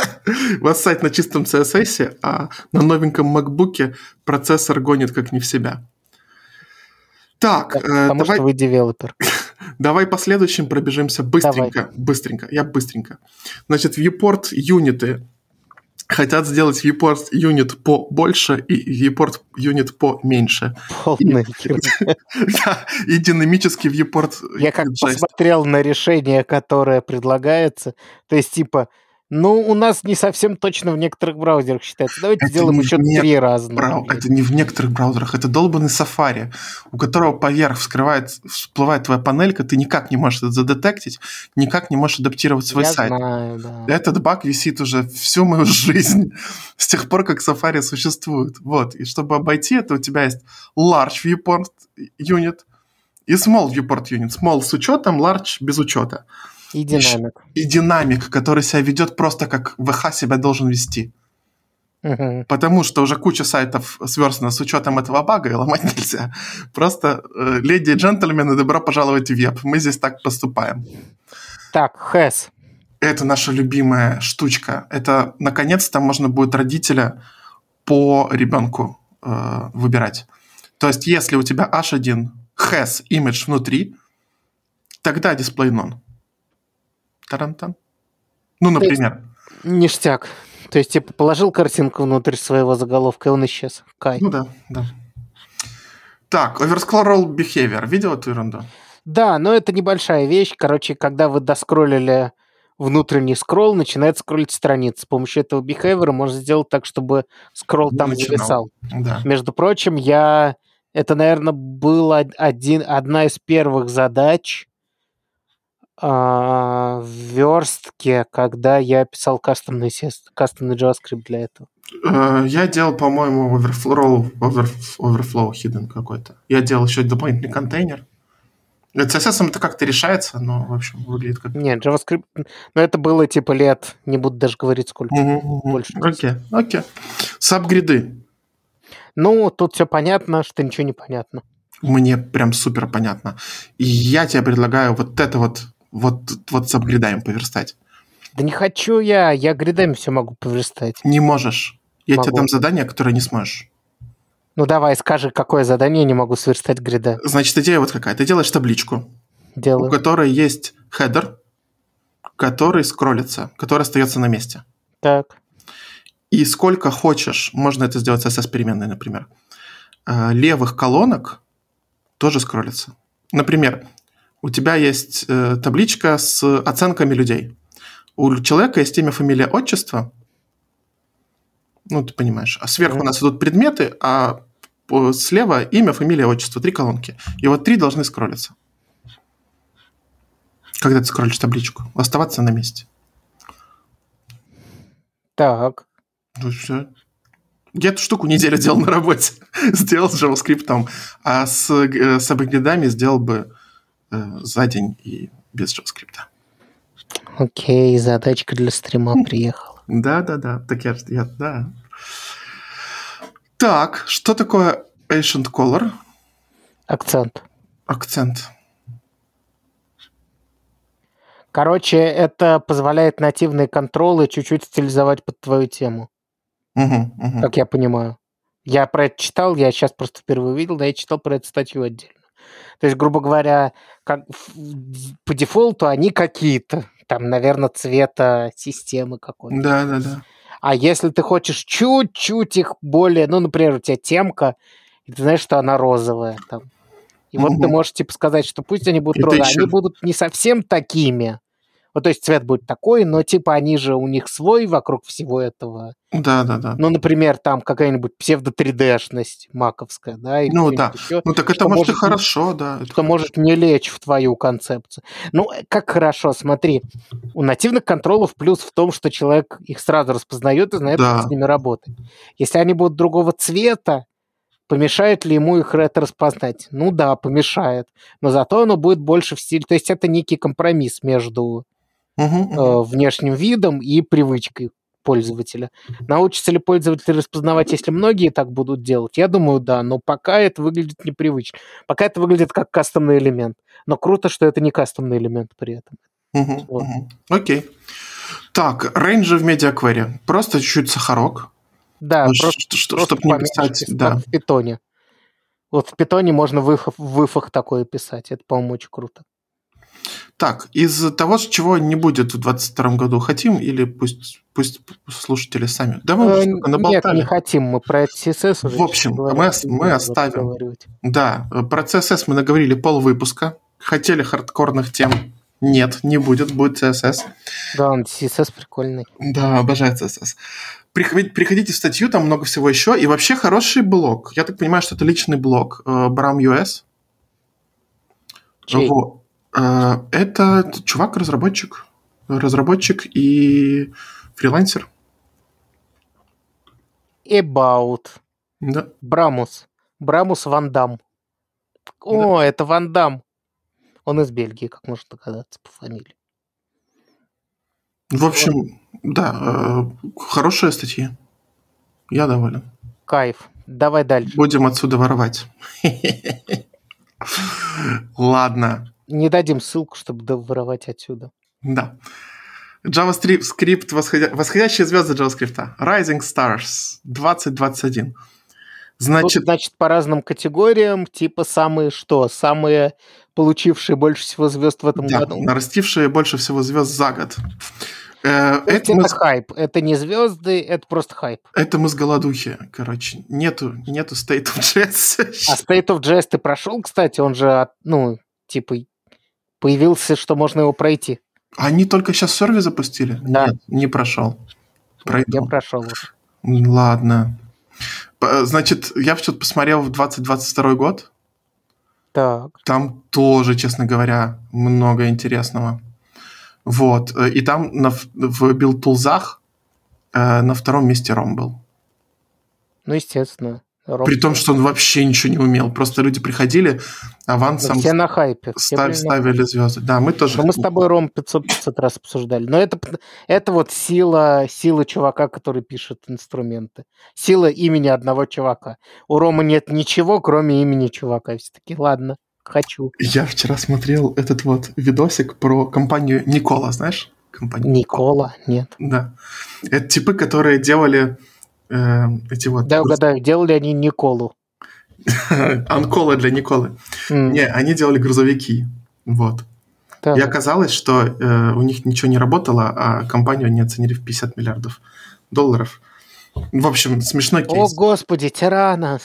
[SPEAKER 2] у вас сайт на чистом CSS, а на новеньком MacBook процессор гонит как не в себя. Так, э,
[SPEAKER 1] Потому
[SPEAKER 2] давай,
[SPEAKER 1] что вы девелопер.
[SPEAKER 2] Давай по следующим пробежимся быстренько. Быстренько. Я быстренько. Значит, viewport юниты хотят сделать viewport юнит по больше и viewport юнит по меньше.
[SPEAKER 1] Полная.
[SPEAKER 2] Да, и динамический viewport
[SPEAKER 1] Я как посмотрел на решение, которое предлагается, то есть типа, ну, у нас не совсем точно в некоторых браузерах считается. Давайте
[SPEAKER 2] Это
[SPEAKER 1] сделаем
[SPEAKER 2] не
[SPEAKER 1] еще
[SPEAKER 2] в
[SPEAKER 1] три разных.
[SPEAKER 2] Брау- Это не в некоторых браузерах, это долбанный Safari, у которого поверх вскрывает, всплывает твоя панелька, ты никак не можешь это задетектить, никак не можешь адаптировать свой
[SPEAKER 1] Я
[SPEAKER 2] сайт.
[SPEAKER 1] знаю, да.
[SPEAKER 2] Этот баг висит уже всю мою жизнь с тех пор, как Safari существует. Вот. И чтобы обойти это, у тебя есть large viewport unit и small viewport unit. Small с учетом, large без учета.
[SPEAKER 1] И динамик.
[SPEAKER 2] И динамик, который себя ведет просто как VH себя должен вести.
[SPEAKER 1] Мгм.
[SPEAKER 2] Потому что уже куча сайтов сверстана с учетом этого бага, и ломать нельзя. Просто, э, леди и джентльмены, добро пожаловать в веб. Мы здесь так поступаем.
[SPEAKER 1] Так, хэс.
[SPEAKER 2] Это наша любимая штучка. Это, наконец-то, можно будет родителя по ребенку э, выбирать. То есть, если у тебя H1 has image внутри, тогда display none. Тарантан. Ну,
[SPEAKER 1] есть-
[SPEAKER 2] например.
[SPEAKER 1] Ништяк. То есть, типа, положил картинку внутрь своего заголовка, и он исчез. Кай.
[SPEAKER 2] Ну да, да. Так, overscroll behavior. Видел эту ерунду?
[SPEAKER 1] Да, но это небольшая вещь. Короче, когда вы доскроллили внутренний скролл, начинает скроллить страница. С помощью этого behavior можно сделать так, чтобы скролл там
[SPEAKER 2] Начинал.
[SPEAKER 1] зависал.
[SPEAKER 2] Да.
[SPEAKER 1] Между прочим, я... Это, наверное, была один, одна из первых задач в верстке, когда я писал кастомный, кастомный JavaScript для этого.
[SPEAKER 2] Э, Я делал, по-моему, overflow, over- overflow hidden какой-то. Я делал еще дополнительный контейнер. Э, CSS это как-то решается, но, в общем, выглядит как...
[SPEAKER 1] Нет, JavaScript... Но это было типа лет, не буду даже говорить сколько.
[SPEAKER 2] Мгм.
[SPEAKER 1] Больше.
[SPEAKER 2] Окей, окей. Сабгриды.
[SPEAKER 1] Ну, тут все понятно, что ничего не понятно.
[SPEAKER 2] Мне прям супер понятно. И я тебе предлагаю вот это вот, вот, вот с апгрейдаем поверстать.
[SPEAKER 1] Да не хочу я, я гридами все могу поверстать.
[SPEAKER 2] Не можешь. Я тебе
[SPEAKER 1] Могу.
[SPEAKER 2] дам задание, которое не сможешь.
[SPEAKER 1] Ну давай, скажи, какое задание я не могу сверстать грида.
[SPEAKER 2] Значит, идея вот какая. Ты делаешь табличку, у
[SPEAKER 1] Делаю.
[SPEAKER 2] которой есть хедер, который скроллится, который остается на месте.
[SPEAKER 1] Так.
[SPEAKER 2] И сколько хочешь, можно это сделать с CSS-переменной, например, э, левых колонок тоже скроллится. Например, у тебя есть э, табличка с оценками людей. У человека есть имя, фамилия, отчество. Ну, ты понимаешь. А сверху у
[SPEAKER 1] Мгм.
[SPEAKER 2] нас идут предметы, а слева имя, фамилия, отчество. Три колонки. И вот три должны скроллиться. Когда ты скроллишь табличку. Оставаться на месте.
[SPEAKER 1] Так.
[SPEAKER 2] Ну все. Я эту штуку неделю делал на работе. сделал с JavaScript, а с, э, с апгрейдами сделал бы за день и без JavaScript.
[SPEAKER 1] Окей, задачка для стрима приехала.
[SPEAKER 2] Да-да-да. Так я, я... Да. Так, что такое Ancient Color?
[SPEAKER 1] Акцент.
[SPEAKER 2] Акцент.
[SPEAKER 1] Короче, это позволяет нативные контролы чуть-чуть стилизовать под твою тему,
[SPEAKER 2] Мгм, мгм.
[SPEAKER 1] как я понимаю. Я про это читал, я сейчас просто впервые увидел, да, я читал про эту статью отдельно. То есть, грубо говоря, как по дефолту они какие-то, там, наверное, цвета системы какой-то.
[SPEAKER 2] Да-да-да.
[SPEAKER 1] А если ты хочешь чуть-чуть их более, ну, например, у тебя темка, и ты знаешь, что она розовая там. И вот ты можешь типа сказать, что пусть они будут розовые,
[SPEAKER 2] ещё-
[SPEAKER 1] они будут не совсем такими. Вот, то есть цвет будет такой, но типа они же у них свой вокруг всего этого.
[SPEAKER 2] Да-да-да.
[SPEAKER 1] Ну, например, там какая-нибудь псевдо-3D-шность маковская, да,
[SPEAKER 2] Ну да.
[SPEAKER 1] ещё,
[SPEAKER 2] Ну так это может и хорошо, да. это
[SPEAKER 1] что может не лечь в твою концепцию. Ну, э, как хорошо, смотри. У нативных контролов плюс в том, что человек их сразу распознает и знает,
[SPEAKER 2] Да.
[SPEAKER 1] как с ними работать. Если они будут другого цвета, помешает ли ему их это распознать? Ну да, помешает. Но зато оно будет больше в стиле... То есть это некий компромисс между Э, внешним видом и привычкой пользователя. Научится ли пользователь распознавать, если многие так будут делать? Я думаю, да, но пока это выглядит непривычно. Пока это выглядит как кастомный элемент. Но круто, что это не кастомный элемент при этом. Вот.
[SPEAKER 2] Окей. Так, рейнджи в медиаквере. Просто чуть-чуть сахарок.
[SPEAKER 1] Да,
[SPEAKER 2] Ну,
[SPEAKER 1] просто,
[SPEAKER 2] ш- что-
[SPEAKER 1] просто
[SPEAKER 2] чтоб не писать, да.
[SPEAKER 1] в питоне. Вот в питоне можно выфах, выфах такое писать. Это, по-моему, очень круто.
[SPEAKER 2] Так, из того, чего не будет в 2022 году, хотим или пусть, пусть слушатели сами? Да мы
[SPEAKER 1] Э, Нет, не хотим мы про CSS уже.
[SPEAKER 2] В общем, мы мы оставим. Да, э, про CSS мы наговорили пол выпуска. Хотели хардкорных тем? Нет, не будет, будет CSS.
[SPEAKER 1] Да, он CSS прикольный.
[SPEAKER 2] Да, обожаю CSS. Приходите, в статью, там много всего еще. И вообще хороший блог. Я так понимаю, что это личный блог. э, Бram US.
[SPEAKER 1] Чей?
[SPEAKER 2] Во. Э, Это чувак-разработчик. Разработчик и фрилансер.
[SPEAKER 1] About.
[SPEAKER 2] Да.
[SPEAKER 1] Брамус. Брамус Ван Дам. О, это Ван Дам. Он из Бельгии, как можно догадаться по фамилии.
[SPEAKER 2] В общем, да, э, хорошие статьи. Я доволен.
[SPEAKER 1] Кайф. Давай дальше.
[SPEAKER 2] Будем отсюда воровать. Ладно.
[SPEAKER 1] Не дадим ссылку, чтобы воровать отсюда.
[SPEAKER 2] Да. JavaScript, восходя... восходящие звезды JavaScript. Rising Stars 2021.
[SPEAKER 1] Значит,
[SPEAKER 2] Значит,
[SPEAKER 1] значит, по разным категориям, типа самые что? Самые получившие больше всего звезд в этом
[SPEAKER 2] да,
[SPEAKER 1] году?
[SPEAKER 2] нарастившие больше всего звезд за год. Э, это, мы,
[SPEAKER 1] это
[SPEAKER 2] с-
[SPEAKER 1] хайп. Это не звезды, это просто хайп.
[SPEAKER 2] это мы с голодухи, короче. Нету, нету State of Jazz.
[SPEAKER 1] А State of Jazz ты прошел, кстати, он же, ну, типа, появился, что можно его пройти.
[SPEAKER 2] Они только сейчас сервис запустили?
[SPEAKER 1] Да.
[SPEAKER 2] Нет, не прошел. Пройду.
[SPEAKER 1] Я прошел уже.
[SPEAKER 2] Ладно. П- Значит, я что-то посмотрел в 2022 год.
[SPEAKER 1] Так.
[SPEAKER 2] Там тоже, честно говоря, много интересного. Вот. э, И там на, в- в build-тулзах э, на втором месте Rome был.
[SPEAKER 1] Ну, естественно. Rome-
[SPEAKER 2] При том, что он вообще ничего не умел. Просто люди приходили,
[SPEAKER 1] Ну,
[SPEAKER 2] авансом
[SPEAKER 1] все на хайпе. все
[SPEAKER 2] став-
[SPEAKER 1] были на
[SPEAKER 2] ставили звезды. Да, мы тоже.
[SPEAKER 1] Ну, мы с тобой, Ром, 500, 500 раз обсуждали. Но это, это вот сила, сила чувака, который пишет инструменты. Сила имени одного чувака. У Рома нет ничего, кроме имени чувака. Все таки ладно, хочу.
[SPEAKER 2] Я вчера смотрел этот вот видосик про компанию Никола, знаешь? Компанию
[SPEAKER 1] Никола, нет.
[SPEAKER 2] Да. Это типы, которые делали э, эти вот...
[SPEAKER 1] Да, угадаю, делали они Николу.
[SPEAKER 2] Анколы для Николы. Не, они делали грузовики. Вот.
[SPEAKER 1] так.
[SPEAKER 2] И оказалось, что э, у них ничего не работало, а компанию они оценили в 50 миллиардов долларов. В общем, смешной
[SPEAKER 1] О,
[SPEAKER 2] кейс.
[SPEAKER 1] господи, Тиранос.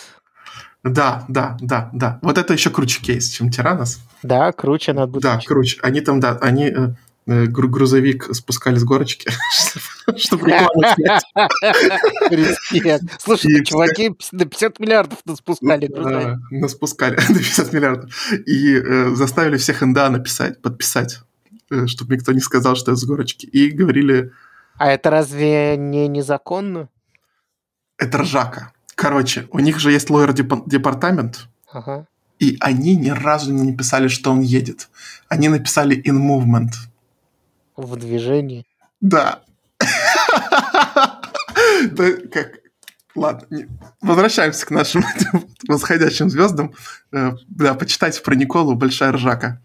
[SPEAKER 2] Да, да, да, да. Вот это еще круче кейс, чем Тиранос.
[SPEAKER 1] Да, круче надо.
[SPEAKER 2] Да, круче. Они там, да, они э, грузовик спускали с горочки, чтобы рекламу снять.
[SPEAKER 1] Слушай,
[SPEAKER 2] И
[SPEAKER 1] чуваки на 50 миллиардов нас спускали грузовик.
[SPEAKER 2] Да, нас спускали на 50 миллиардов. И э, заставили всех НДА написать, подписать, э, чтобы никто не сказал, что это с горочки. И говорили,
[SPEAKER 1] А это разве не незаконно?
[SPEAKER 2] это ржака. Короче, у них же есть лоер-департамент, и они ни разу не написали, что он едет. Они написали in movement.
[SPEAKER 1] В движении.
[SPEAKER 2] Да. Да, как... Ладно, не- возвращаемся к нашим восходящим звездам. Э, Да, почитайте про Николу, большая ржака.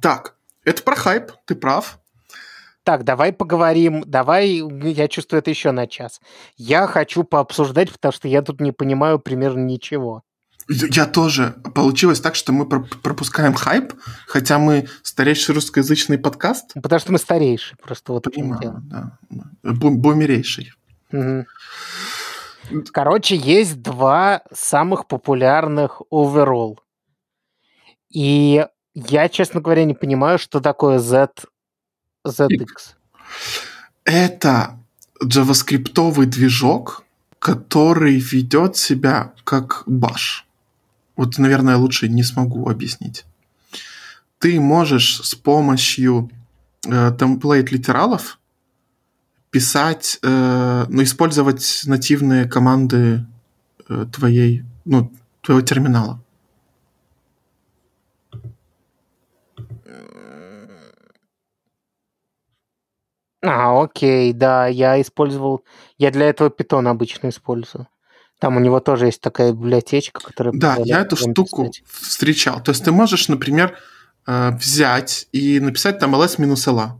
[SPEAKER 2] Так, это про хайп, ты прав.
[SPEAKER 1] Так, давай поговорим. Давай, я чувствую, это еще на час. Я хочу пообсуждать, потому что я тут не понимаю примерно ничего.
[SPEAKER 2] Я тоже. Получилось так, что мы про- пропускаем хайп, хотя мы старейший русскоязычный подкаст.
[SPEAKER 1] Потому что мы старейшие, просто вот
[SPEAKER 2] Понимаю, да. Бу- Бумерейший.
[SPEAKER 1] Мгм. Короче, есть два самых популярных overall. И я, честно говоря, не понимаю, что такое Z, ZX.
[SPEAKER 2] Это джаваскриптовый движок, который ведет себя как баш. Вот, наверное, лучше не смогу объяснить. Ты можешь с помощью э, темплейт-литералов писать, э, ну, использовать нативные команды э, твоей, ну, твоего терминала.
[SPEAKER 1] А, окей, да, я использовал... Я для этого питон обычно использую. Там у него тоже есть такая библиотечка, которая...
[SPEAKER 2] Да, я эту штуку
[SPEAKER 1] писать.
[SPEAKER 2] встречал. То есть ты можешь, например, э, взять и написать там ls-la,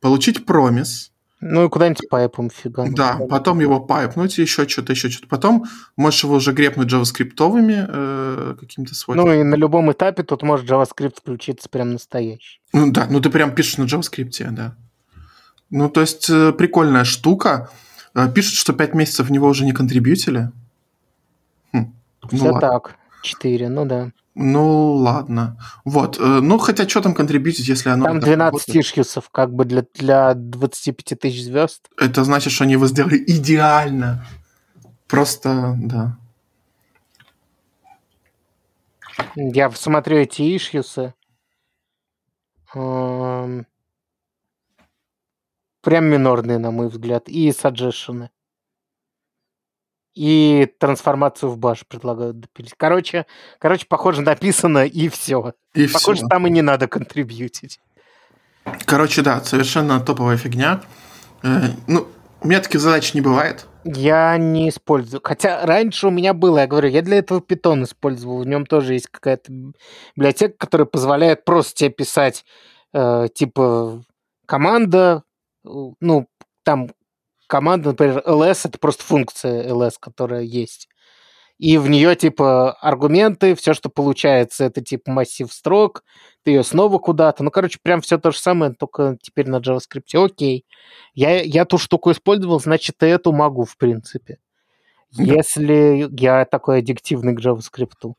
[SPEAKER 2] получить промис,
[SPEAKER 1] Ну и куда-нибудь пайпом фига.
[SPEAKER 2] да, потом его пайпнуть, еще что-то, еще что-то. Потом можешь его уже грепнуть джаваскриптовыми э, какими-то свойствами.
[SPEAKER 1] Ну и на любом этапе тут может JavaScript включиться прям настоящий.
[SPEAKER 2] Ну да, ну ты прям пишешь на JavaScript, да. Ну, то есть э, прикольная штука. Э, Пишут, что 5 месяцев в него уже не контрибьютили. Хм, ну,
[SPEAKER 1] Все
[SPEAKER 2] ладно.
[SPEAKER 1] так. Четыре, ну да.
[SPEAKER 2] Ну, ладно. Вот. э, Ну, хотя что там контрибьютить, если оно...
[SPEAKER 1] Там
[SPEAKER 2] так
[SPEAKER 1] 12
[SPEAKER 2] работает?
[SPEAKER 1] ишьюсов, как бы для, для 25 тысяч звезд.
[SPEAKER 2] Это значит, что они его сделали идеально. Просто, да.
[SPEAKER 1] Я смотрю эти ишьюсы. Эм, Прям минорные, на мой взгляд. И саджешены. И трансформацию в баш предлагают допилить. Короче, короче, похоже, написано и все.
[SPEAKER 2] И
[SPEAKER 1] Похоже,
[SPEAKER 2] всё.
[SPEAKER 1] там и не надо контрибьютить.
[SPEAKER 2] Короче, да, совершенно топовая фигня. Э, Ну, у меня таких задач не бывает.
[SPEAKER 1] Я не использую. Хотя раньше у меня было, я говорю, я для этого питон использовал. В нем тоже есть какая-то библиотека, которая позволяет просто тебе писать, э, типа, команда, ну, там команда, например, ls, это просто функция ls, которая есть. и в нее, типа, аргументы, все, что получается, это, типа, массив строк, ты ее снова куда-то. Ну, короче, прям все то же самое, только теперь на JavaScript. Окей. Я, я ту штуку использовал, значит, и эту могу, в принципе.
[SPEAKER 2] Да.
[SPEAKER 1] Если я такой аддиктивный к JavaScript,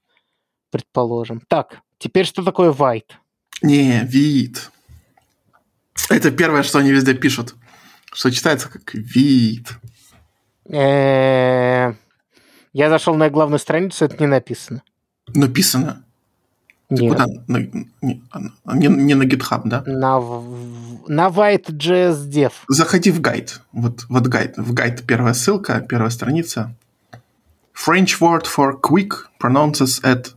[SPEAKER 1] предположим. Так, теперь что такое white?
[SPEAKER 2] Не, вид. Это первое, что они везде пишут. Что читается как вид.
[SPEAKER 1] Э, Я зашел на главную страницу, это не написано.
[SPEAKER 2] Написано.
[SPEAKER 1] Нет.
[SPEAKER 2] куда? На- не, а, не- не на GitHub, да?
[SPEAKER 1] На, на White.js Dev.
[SPEAKER 2] Заходи в гайд. Вот, вот гайд. В гайд первая ссылка, первая страница. French word for quick pronounces at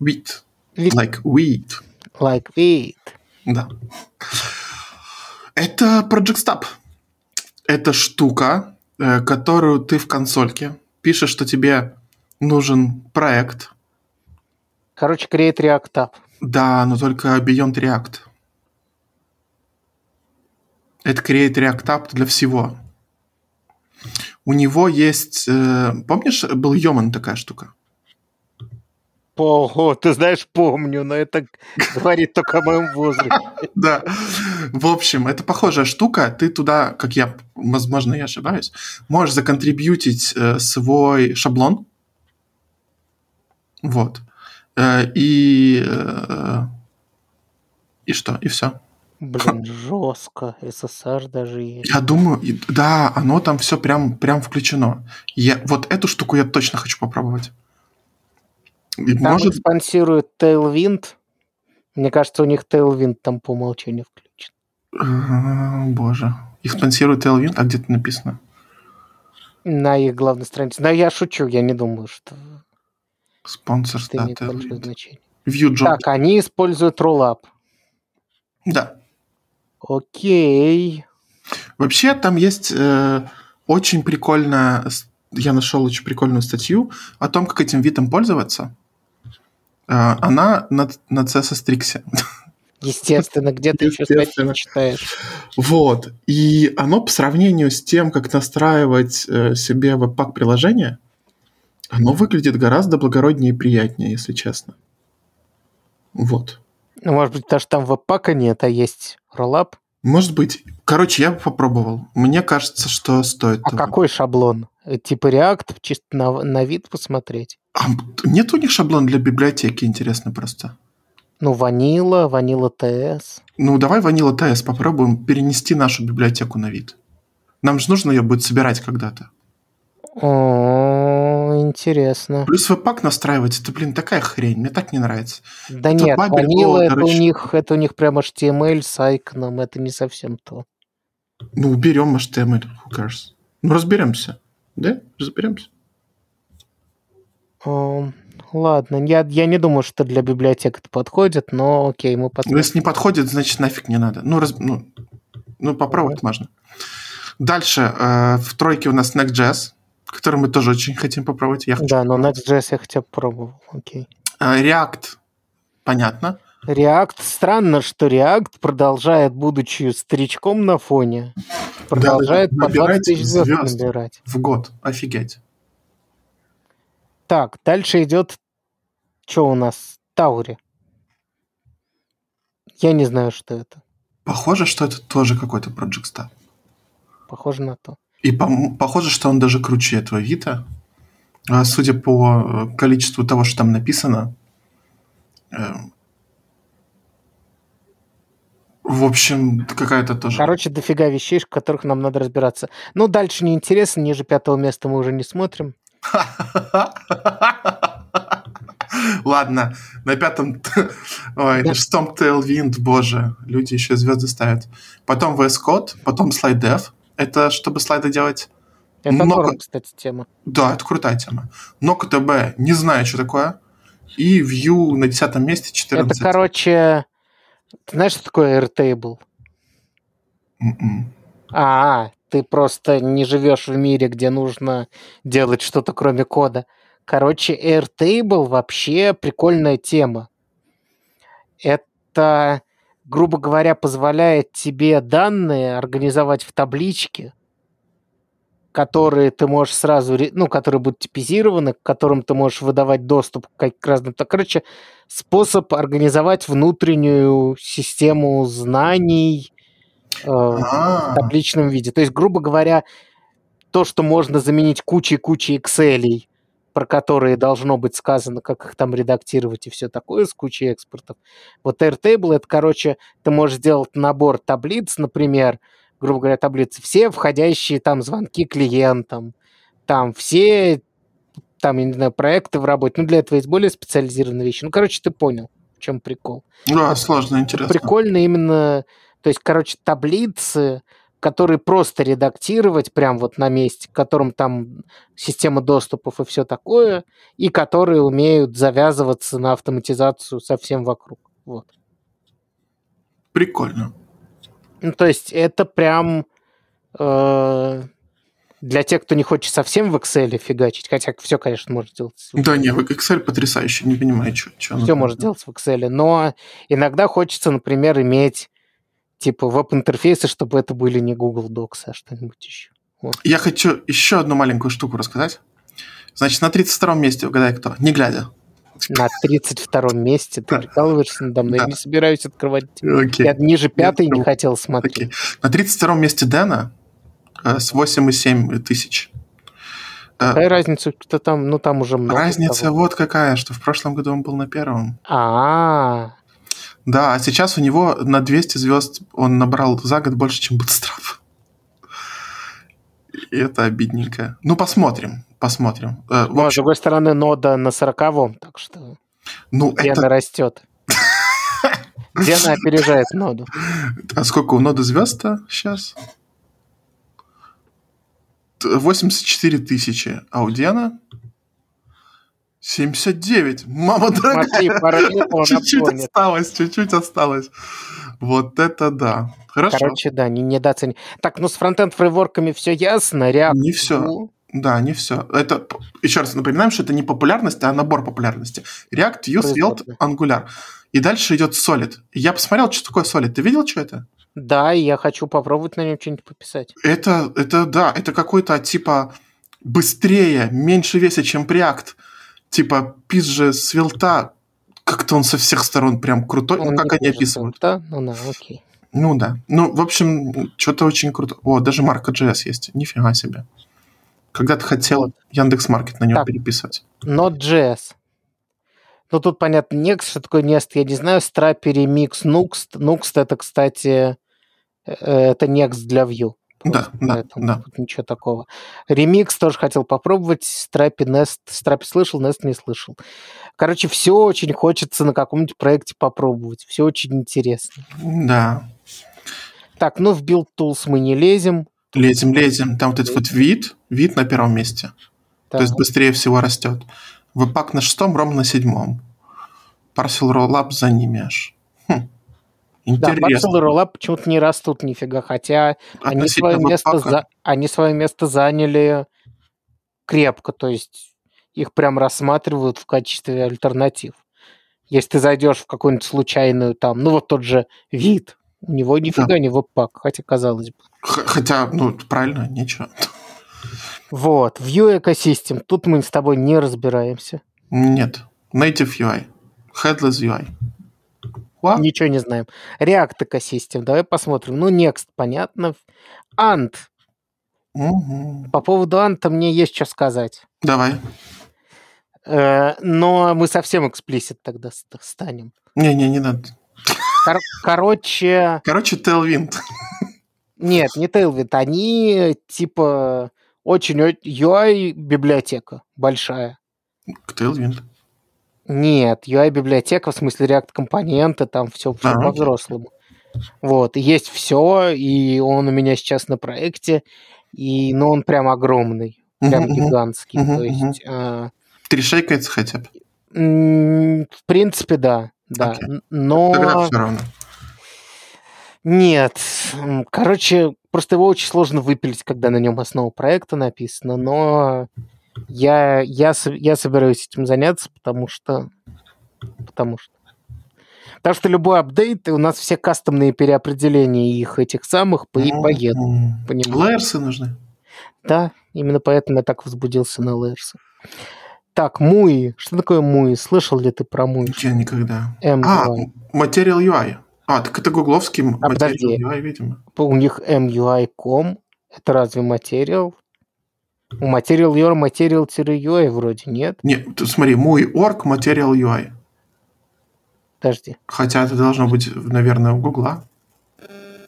[SPEAKER 2] wheat. Like wheat.
[SPEAKER 1] Like it.
[SPEAKER 2] Да. Это Project Stub. Это штука, э, которую ты в консольке пишешь, что тебе нужен проект.
[SPEAKER 1] Короче, create React App.
[SPEAKER 2] Да, но только Beyond React. Это Create React App для всего. У него есть... э, помнишь, был Йоман такая штука?
[SPEAKER 1] Ого, ты знаешь, помню, но это говорит только о моем возрасте.
[SPEAKER 2] Да. В общем, это похожая штука. Ты туда, как я, возможно, я ошибаюсь, можешь законтрибьютить э, свой шаблон. Вот. Э, и... э, и что? И все.
[SPEAKER 1] Блин, жестко. SSR даже есть.
[SPEAKER 2] Я думаю, да, оно там все прям, прям включено. Я, вот эту штуку я точно хочу попробовать. И
[SPEAKER 1] Там
[SPEAKER 2] может,
[SPEAKER 1] спонсирует Tailwind. Мне кажется, у них Tailwind там по умолчанию включен.
[SPEAKER 2] боже, их спонсирует Tailwind, а где-то написано.
[SPEAKER 1] На их главной странице. Да я шучу, я не думаю, что
[SPEAKER 2] Спонсор, да, Tailwind.
[SPEAKER 1] Так, они используют Rollup.
[SPEAKER 2] Да.
[SPEAKER 1] Окей.
[SPEAKER 2] Вообще там есть э, очень прикольная, я нашел очень прикольную статью о том, как этим видом пользоваться. Э, она на, на CSS Tricks.
[SPEAKER 1] Естественно, где ты еще статьи читаешь.
[SPEAKER 2] Вот. И оно по сравнению с тем, как настраивать э, себе веб-пак приложение, оно выглядит гораздо благороднее и приятнее, если честно. Вот.
[SPEAKER 1] Ну, может быть, даже там веб-пака нет, а есть Rollup.
[SPEAKER 2] Может быть. Короче, я бы попробовал. Мне кажется, что стоит.
[SPEAKER 1] А
[SPEAKER 2] того.
[SPEAKER 1] какой шаблон? Э, Типа React, чисто на, на вид посмотреть.
[SPEAKER 2] А, нет у них шаблон для библиотеки, интересно просто.
[SPEAKER 1] Ну, Ванила, Ванила ТС.
[SPEAKER 2] Ну, давай Vanilla TS попробуем перенести нашу библиотеку на вид. Нам же нужно ее будет собирать когда-то.
[SPEAKER 1] О, интересно.
[SPEAKER 2] Плюс веб-пак настраивать, это, блин, такая хрень. Мне так не нравится.
[SPEAKER 1] Да
[SPEAKER 2] Это
[SPEAKER 1] нет,
[SPEAKER 2] Бабель
[SPEAKER 1] Ванила это у них, это у них прям HTML с айконом, это не совсем то.
[SPEAKER 2] Ну, уберем HTML, who cares? Ну, разберемся. Да? Разберемся.
[SPEAKER 1] О, ладно, я, я не думаю, что для библиотек это подходит, но окей, мы
[SPEAKER 2] Ну,
[SPEAKER 1] посмотрим.
[SPEAKER 2] если не подходит, значит, нафиг не надо. Ну, раз- ну, ну попробовать можно. Дальше. э, в тройке у нас Next.js, который мы тоже очень хотим попробовать. Я хочу
[SPEAKER 1] Да, но. Next.js я хотя бы пробовал, окей.
[SPEAKER 2] Э, React, понятно.
[SPEAKER 1] React, странно, что React продолжает, будучи старичком на фоне, продолжает по 20
[SPEAKER 2] набирать
[SPEAKER 1] тысяч звезд
[SPEAKER 2] звезд.
[SPEAKER 1] набирать.
[SPEAKER 2] В год. Офигеть.
[SPEAKER 1] Так, дальше идет, что у нас? Таури. Я не знаю, что это.
[SPEAKER 2] Похоже, что это тоже какой-то Project Star.
[SPEAKER 1] Похоже на то.
[SPEAKER 2] И пом- похоже, что он даже круче этого Вита. А, Судя по э, количеству того, что там написано. э, В общем, какая-то тоже...
[SPEAKER 1] Короче, дофига вещей, в которых нам надо разбираться. Ну, дальше неинтересно, ниже пятого места мы уже не смотрим.
[SPEAKER 2] Ладно, на пятом... Ой, на шестом Tailwind, боже, люди еще звезды ставят. Потом VS Code, потом Slide Dev. Это чтобы слайды делать?
[SPEAKER 1] Это
[SPEAKER 2] Много.
[SPEAKER 1] норм, кстати, тема.
[SPEAKER 2] Да, это крутая тема. Но КТБ, не знаю, что такое. И Vue на десятом месте 14.
[SPEAKER 1] Это, короче... Ты знаешь, что такое Airtable?
[SPEAKER 2] М-м.
[SPEAKER 1] А, ты просто не живешь в мире, где нужно делать что-то кроме кода. Короче, Airtable вообще прикольная тема. Это, грубо говоря, позволяет тебе данные организовать в табличке которые ты можешь сразу, ну, которые будут типизированы, к которым ты можешь выдавать доступ к к разным... Так, короче, способ организовать внутреннюю систему знаний в
[SPEAKER 2] А,
[SPEAKER 1] табличном виде. То есть, грубо говоря, то, что можно заменить кучей-кучей Excel, про которые должно быть сказано, как их там редактировать и все такое с кучей экспортов. Вот Airtable, это, короче, ты можешь сделать набор таблиц, например, грубо говоря, таблицы, все входящие там звонки клиентам, там все там, я не знаю, проекты в работе. Ну, для этого есть более специализированные вещи. Ну, короче, ты понял, в чем прикол.
[SPEAKER 2] да, сложно, интересно.
[SPEAKER 1] Прикольно именно, то есть, короче, таблицы, которые просто редактировать прям вот на месте, к которым там система доступов и все такое, и которые умеют завязываться на автоматизацию совсем вокруг. Вот.
[SPEAKER 2] Прикольно.
[SPEAKER 1] Ну, то есть это прям э, для тех, кто не хочет совсем в Excel фигачить, хотя все, конечно, может делать.
[SPEAKER 2] Да, не, вы Excel потрясающий, не понимаю, что.
[SPEAKER 1] Все может делать в Excel, но иногда хочется, например, иметь типа веб-интерфейсы, чтобы это были не Google Docs, а что-нибудь еще. Вот.
[SPEAKER 2] Я хочу еще одну маленькую штуку рассказать. Значит, на 32-м месте, угадай кто, не глядя.
[SPEAKER 1] На 32-м месте ты прикалываешься надо мной, я не собираюсь открывать.
[SPEAKER 2] Окей.
[SPEAKER 1] Я ниже пятой не
[SPEAKER 2] ну,
[SPEAKER 1] хотел смотреть.
[SPEAKER 2] На 32-м месте Дэна э, с 8,7 тысяч. Э,
[SPEAKER 1] Какая разница, кто там, ну там уже много.
[SPEAKER 2] Разница
[SPEAKER 1] того.
[SPEAKER 2] вот какая, что в прошлом году он был на первом.
[SPEAKER 1] А,
[SPEAKER 2] Да, а сейчас у него на 200 звезд он набрал за год больше, чем Bootstrap. И это обидненько. Ну, посмотрим, посмотрим. Э,
[SPEAKER 1] ну, а с
[SPEAKER 2] общем,
[SPEAKER 1] другой стороны, нода на 40 так что
[SPEAKER 2] ну,
[SPEAKER 1] Гена
[SPEAKER 2] это...
[SPEAKER 1] растет. Гена опережает ноду.
[SPEAKER 2] А сколько у ноды звезд-то сейчас? 84 тысячи. А у Диана? 79. Мама дорогая.
[SPEAKER 1] Смотри,
[SPEAKER 2] Чуть-чуть осталось, чуть-чуть осталось. Вот это да. Хорошо.
[SPEAKER 1] Короче, да, не недооценен. Так, ну с фронтенд фрейворками все ясно. React.
[SPEAKER 2] Не всё.
[SPEAKER 1] ну,
[SPEAKER 2] Да, не все. Это, еще раз напоминаем, что это не популярность, а набор популярности. React, Vue, Svelte. Angular. И дальше идет Solid. Я посмотрел, что такое Solid. Ты видел, что это?
[SPEAKER 1] Да, и я хочу попробовать на нем что-нибудь пописать.
[SPEAKER 2] Это, это да, это какой-то типа быстрее, меньше веса, чем React. Типа пис же Svelte, как-то он со всех сторон прям крутой. Ну,
[SPEAKER 1] Он
[SPEAKER 2] как
[SPEAKER 1] не
[SPEAKER 2] они
[SPEAKER 1] хуже
[SPEAKER 2] описывают.
[SPEAKER 1] Да, ну да, окей.
[SPEAKER 2] Ну да. Ну, в общем, что-то очень круто. О, даже Марка JS есть. Нифига себе. Когда-то хотел. Яндекс Маркет на него
[SPEAKER 1] Так.
[SPEAKER 2] переписывать.
[SPEAKER 1] Node.js. Ну, тут понятно, Next, что такое Next, я не знаю. Strapi Remix Nuxt. Nuxt это, кстати, э, это Next для Vue.
[SPEAKER 2] Да, да,
[SPEAKER 1] поэтому
[SPEAKER 2] да.
[SPEAKER 1] тут ничего такого. Remix тоже хотел попробовать. Strapi Nest. Strapi слышал, Nest не слышал. Короче, все очень хочется на каком-нибудь проекте попробовать. Все очень интересно.
[SPEAKER 2] Да.
[SPEAKER 1] Так, ну в Build Tools мы не лезем.
[SPEAKER 2] Лезем, лезем. Там вот этот вот вид, вид на первом месте.
[SPEAKER 1] Так.
[SPEAKER 2] То есть быстрее всего растет. Веб-пак на шестом, Ром на седьмом. Parcel Rollup за ними аж. Хм.
[SPEAKER 1] Да,
[SPEAKER 2] Интересно.
[SPEAKER 1] Parcel и почему-то не растут нифига, хотя они свое, место за... они свое место заняли крепко, то есть их прям рассматривают в качестве альтернатив. Если ты зайдешь в какую-нибудь случайную там, ну вот тот же вид, у него нифига не веб-пак, хотя казалось бы.
[SPEAKER 2] Х- Хотя, ну, правильно, ничего.
[SPEAKER 1] Вот, Vue экосистем, тут мы с тобой не разбираемся,
[SPEAKER 2] Нет. Native UI. Headless UI. What?
[SPEAKER 1] ничего не знаем. React экосистем, давай посмотрим. Ну, Next, понятно. Ant,
[SPEAKER 2] Мгм.
[SPEAKER 1] по поводу Анта мне есть что сказать.
[SPEAKER 2] Давай.
[SPEAKER 1] Э, но мы совсем эксплисит тогда ст- станем.
[SPEAKER 2] Не-не, не надо.
[SPEAKER 1] Кор- короче,
[SPEAKER 2] Короче, Tailwind.
[SPEAKER 1] нет, не Tailwind, они типа очень UI библиотека большая.
[SPEAKER 2] Tailwind.
[SPEAKER 1] Нет, UI библиотека в смысле React компоненты, там все, все
[SPEAKER 2] А, окей.
[SPEAKER 1] по-взрослому. Вот, есть все, и он у меня сейчас на проекте, и, ну, он прям огромный, прям
[SPEAKER 2] мгм.
[SPEAKER 1] гигантский.
[SPEAKER 2] Мгм,
[SPEAKER 1] То есть,
[SPEAKER 2] мгм.
[SPEAKER 1] а,
[SPEAKER 2] Три шейкается хотя бы.
[SPEAKER 1] в принципе, да, да. Н- Но...
[SPEAKER 2] Тогда все равно.
[SPEAKER 1] Нет. Короче, просто его очень сложно выпилить, когда на нем основа проекта написана, но я, я, я собираюсь этим заняться, потому что... Потому что... Потому что любой апдейт, и у нас все кастомные переопределения их этих самых по, и поедут.
[SPEAKER 2] Лейерсы нужны.
[SPEAKER 1] Да, Именно поэтому я так возбудился на Лэрса. Так, Муи. Что такое Муи? Слышал ли ты про Муи?
[SPEAKER 2] Я никогда.
[SPEAKER 1] MUI.
[SPEAKER 2] А, Material UI. А, так это гугловский Material
[SPEAKER 1] подожди.
[SPEAKER 2] UI, видимо.
[SPEAKER 1] У них MUI.com. Это разве материал? У Material UI Material-UI вроде нет.
[SPEAKER 2] Нет, смотри, мой орг Material UI.
[SPEAKER 1] Подожди.
[SPEAKER 2] Хотя это должно быть, наверное, у Гугла.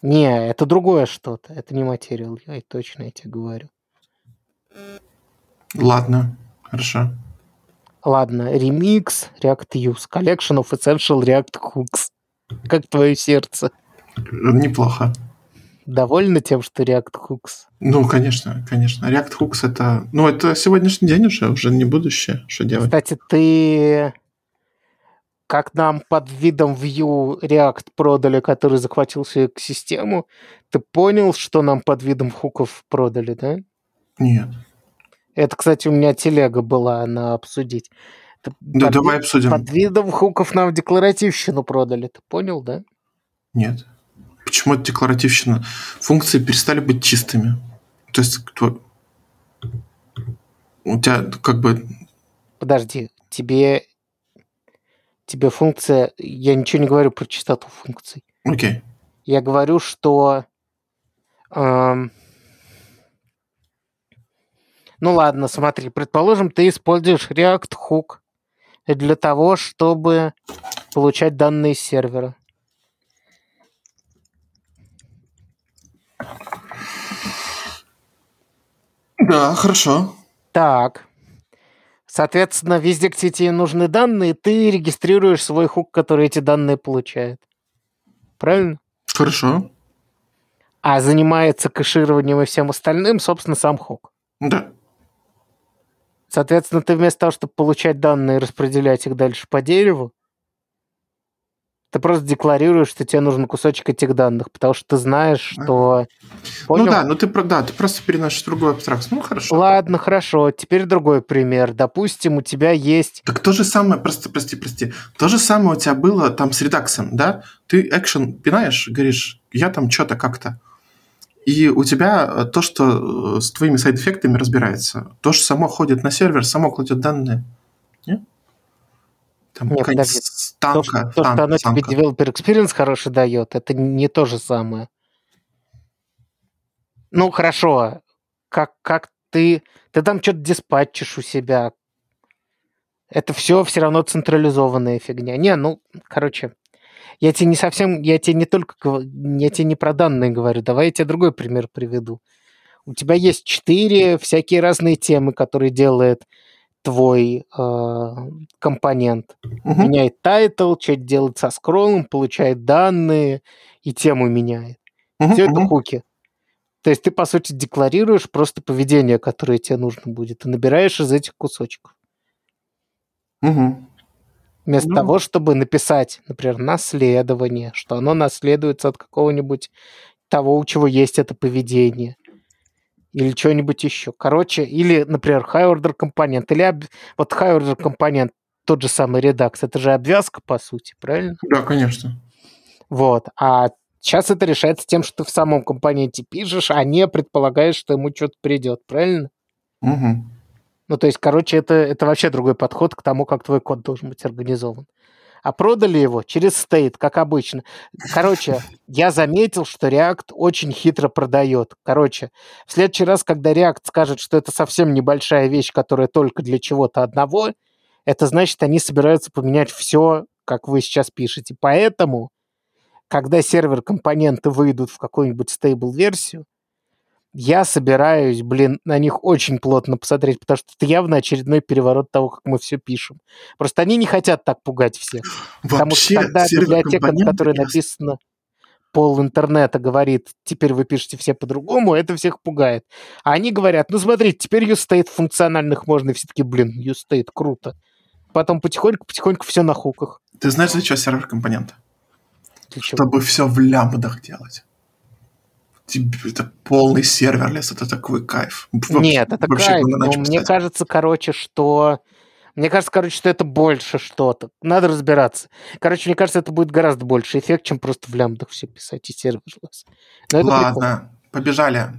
[SPEAKER 1] Не, это другое что-то. Это не Material UI, точно я тебе говорю.
[SPEAKER 2] Ладно, хорошо.
[SPEAKER 1] Ладно, Remix, React Use, Collection of Essential React Hooks. Как твое сердце?
[SPEAKER 2] Неплохо.
[SPEAKER 1] Довольна тем, что React Hooks?
[SPEAKER 2] Ну, конечно, конечно. React Hooks это... Ну, это сегодняшний день уже, уже не будущее. Что делать?
[SPEAKER 1] Кстати, ты как нам под видом Vue React продали, который захватил всю экосистему, ты понял, что нам под видом хуков продали, да?
[SPEAKER 2] Нет.
[SPEAKER 1] Это, кстати, у меня телега была на обсудить. Это
[SPEAKER 2] Да,
[SPEAKER 1] под,
[SPEAKER 2] давай обсудим.
[SPEAKER 1] под видом хуков нам декларативщину продали, ты понял, да?
[SPEAKER 2] Нет. Почему это декларативщина? Функции перестали быть чистыми. То есть кто... у тебя как бы...
[SPEAKER 1] Подожди, тебе тебе функция... Я ничего не говорю про частоту функций.
[SPEAKER 2] Окей.
[SPEAKER 1] Я говорю, что... эм, Ну ладно, смотри, предположим, ты используешь React Hook для того, чтобы получать данные с сервера.
[SPEAKER 2] Да, хорошо.
[SPEAKER 1] Так. Соответственно, везде, где тебе нужны данные, ты регистрируешь свой хук, который эти данные получает. Правильно?
[SPEAKER 2] Хорошо.
[SPEAKER 1] А занимается кэшированием и всем остальным, собственно, сам хук.
[SPEAKER 2] Да.
[SPEAKER 1] Соответственно, ты вместо того, чтобы получать данные и распределять их дальше по дереву, ты просто декларируешь, что тебе нужен кусочек этих данных, потому что ты знаешь, что... Понял?
[SPEAKER 2] Ну да, ну ты, да, ты просто переносишь в другую абстракцию. Ну хорошо.
[SPEAKER 1] Ладно, хорошо. Теперь другой пример. Допустим, у тебя есть...
[SPEAKER 2] Так то же самое, просто, прости, прости, то же самое у тебя было там с редаксом, да? Ты экшен пинаешь, говоришь, я там что-то как-то. И у тебя э, то, что э, с твоими сайд-эффектами разбирается, то, что само ходит на сервер, само кладет данные. Не? Там
[SPEAKER 1] Нет,
[SPEAKER 2] какая-нибудь
[SPEAKER 1] подожди.
[SPEAKER 2] с-
[SPEAKER 1] То,
[SPEAKER 2] танка,
[SPEAKER 1] что, то, что
[SPEAKER 2] танк-
[SPEAKER 1] оно тебе
[SPEAKER 2] танка.
[SPEAKER 1] developer experience хороший дает, это не то же самое. Ну, хорошо. Как, как ты... Ты там что-то диспатчишь у себя. Это все все равно централизованная фигня. Не, ну, короче, я тебе не совсем... Я тебе не только... Я тебе не про данные говорю. Давай я тебе другой пример приведу. У тебя есть четыре всякие разные темы, которые делает твой э, компонент
[SPEAKER 2] Мгм.
[SPEAKER 1] меняет title, что-то делает со скроллом, получает данные и тему меняет.
[SPEAKER 2] Мгм,
[SPEAKER 1] Все это
[SPEAKER 2] мгм.
[SPEAKER 1] хуки. То есть ты, по сути, декларируешь просто поведение, которое тебе нужно будет, и набираешь из этих кусочков.
[SPEAKER 2] Мгм.
[SPEAKER 1] Вместо
[SPEAKER 2] Ну.
[SPEAKER 1] того, чтобы написать, например, наследование, что оно наследуется от какого-нибудь того, у чего есть это поведение. Или что-нибудь еще. Короче, или, например, high-order компонент. Или об- вот high-order компонент, тот же самый редакс, это же обвязка, по сути, правильно?
[SPEAKER 2] Да, конечно.
[SPEAKER 1] Вот. А сейчас это решается тем, что ты в самом компоненте пишешь, а не предполагаешь, что ему что-то придет, правильно?
[SPEAKER 2] Мгм.
[SPEAKER 1] Ну, то есть, короче, это, это вообще другой подход к тому, как твой код должен быть организован. А продали его через стейт, как обычно. Короче, я заметил, что React очень хитро продает. Короче, в следующий раз, когда React скажет, что это совсем небольшая вещь, которая только для чего-то одного, это значит, они собираются поменять все, как вы сейчас пишете. Поэтому, когда сервер-компоненты выйдут в какую-нибудь стейбл-версию, я собираюсь, блин, на них очень плотно посмотреть, потому что это явно очередной переворот того, как мы все пишем. Просто они не хотят так пугать всех. Потому что
[SPEAKER 2] Вообще,
[SPEAKER 1] когда библиотека, на которой
[SPEAKER 2] я-
[SPEAKER 1] написано пол интернета, говорит, теперь вы пишете все по-другому, это всех пугает. А они говорят, ну смотрите, теперь UState функциональных можно, и все таки блин, UState, круто. Потом потихоньку-потихоньку все на хуках.
[SPEAKER 2] Ты знаешь, для чего сервер-компоненты?
[SPEAKER 1] Для чего?
[SPEAKER 2] Чтобы все в лямбдах делать. Это полный serverless, это такой кайф. Вообще-
[SPEAKER 1] Нет, это
[SPEAKER 2] вообще
[SPEAKER 1] кайф. Но
[SPEAKER 2] начать
[SPEAKER 1] мне
[SPEAKER 2] писать.
[SPEAKER 1] кажется, короче, что... Мне кажется, короче, что это больше что-то. Надо разбираться. Короче, мне кажется, это будет гораздо больше эффект, чем просто в лямбдах все писать и serverless. Но это прикольно.
[SPEAKER 2] Ладно, побежали.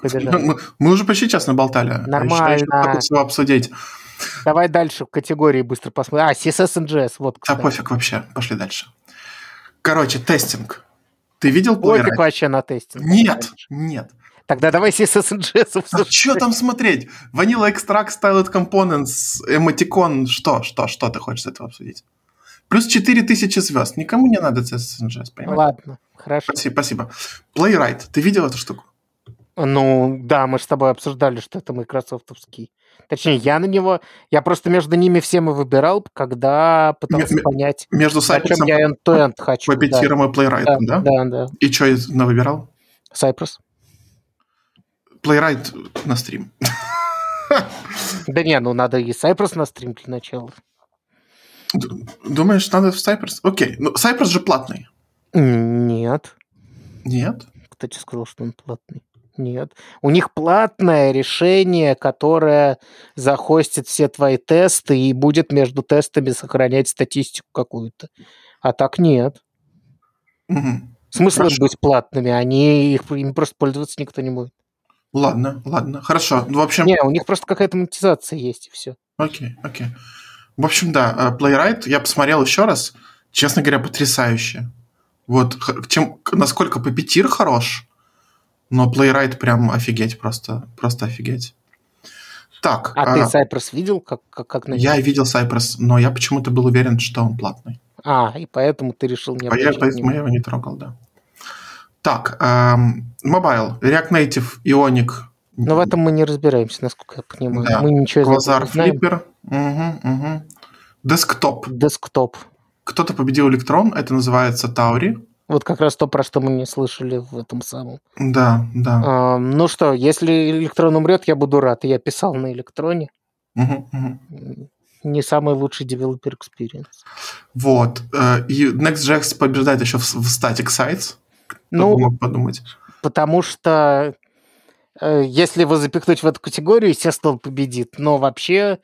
[SPEAKER 1] побежали.
[SPEAKER 2] Мы, мы уже почти час наболтали. А
[SPEAKER 1] Нормально.
[SPEAKER 2] еще, еще обсудить.
[SPEAKER 1] Давай дальше в категории быстро посмотрим. А, CSS and JS, вот,
[SPEAKER 2] Да
[SPEAKER 1] кстати.
[SPEAKER 2] пофиг вообще, пошли дальше. Короче, тестинг. Ты видел
[SPEAKER 1] Пофиг
[SPEAKER 2] Playwright?
[SPEAKER 1] вообще на тестинг.
[SPEAKER 2] Нет, нет.
[SPEAKER 1] Тогда давай CSS and JS
[SPEAKER 2] А что там смотреть? Vanilla Extract, Styled Components, Emoticon, что, что, что ты хочешь с этого обсудить? Плюс 4000 звезд. Никому не надо CSS, понимаешь?
[SPEAKER 1] Ладно, хорошо.
[SPEAKER 2] Спасибо, спасибо. Playwright, ты видел эту штуку?
[SPEAKER 1] Ну, да, мы же с тобой обсуждали, что это майкрософтовский. Точнее, я на него... Я просто между ними всем и выбирал, когда пытался
[SPEAKER 2] ме-
[SPEAKER 1] понять,
[SPEAKER 2] Между
[SPEAKER 1] зачем
[SPEAKER 2] Cypress,
[SPEAKER 1] я end-to-end хочу. да.
[SPEAKER 2] Puppeteer и Playwright,
[SPEAKER 1] Да,
[SPEAKER 2] да?
[SPEAKER 1] да, да.
[SPEAKER 2] И что выбирал?
[SPEAKER 1] Cypress.
[SPEAKER 2] Playwright на стрим.
[SPEAKER 1] Да не, ну надо и Cypress на стрим для начала.
[SPEAKER 2] Думаешь, надо в Cypress? Окей. Ну, Cypress же платный.
[SPEAKER 1] Нет.
[SPEAKER 2] Нет?
[SPEAKER 1] Кто тебе сказал, что он платный? Нет. У них платное решение, которое захостит все твои тесты и будет между тестами сохранять статистику какую-то. А так нет.
[SPEAKER 2] Мгм.
[SPEAKER 1] Смысл
[SPEAKER 2] Хорошо.
[SPEAKER 1] быть платными, они их им просто пользоваться никто не будет.
[SPEAKER 2] Ладно, ладно. Хорошо. Ну, в общем,
[SPEAKER 1] Не, у них просто какая-то монетизация есть и все.
[SPEAKER 2] окей, окей. В общем, да, э, Playwright я посмотрел еще раз. Честно говоря, потрясающе. Вот чем, насколько Puppeteer хорош, но Playwright прям офигеть просто. Просто офигеть. Так,
[SPEAKER 1] А ты
[SPEAKER 2] а,
[SPEAKER 1] Cypress видел, как, как, как на
[SPEAKER 2] я видел Cypress, но я почему-то был уверен, что он платный.
[SPEAKER 1] А, и поэтому ты решил не
[SPEAKER 2] А я,
[SPEAKER 1] обращать
[SPEAKER 2] поэтому я его не трогал, да. Так, эм, Mobile, React Native, Ionic,
[SPEAKER 1] Но в этом мы не разбираемся, насколько я понимаю.
[SPEAKER 2] Да.
[SPEAKER 1] Мы ничего из этого не знаем.
[SPEAKER 2] Flipper, угу, угу. Desktop.
[SPEAKER 1] Десктоп.
[SPEAKER 2] Кто-то победил электрон, это называется Таури.
[SPEAKER 1] Вот как раз то, про что мы не слышали в этом самом.
[SPEAKER 2] Да, да.
[SPEAKER 1] Ам, ну что, если электрон умрет, я буду рад. Я писал на электроне. Не самый лучший developer experience.
[SPEAKER 2] Вот. э, И Next.js побеждает еще в, Static Sites. Кто
[SPEAKER 1] Ну,
[SPEAKER 2] мог подумать.
[SPEAKER 1] потому что э, если его запихнуть в эту категорию, естественно, он победит. Но вообще,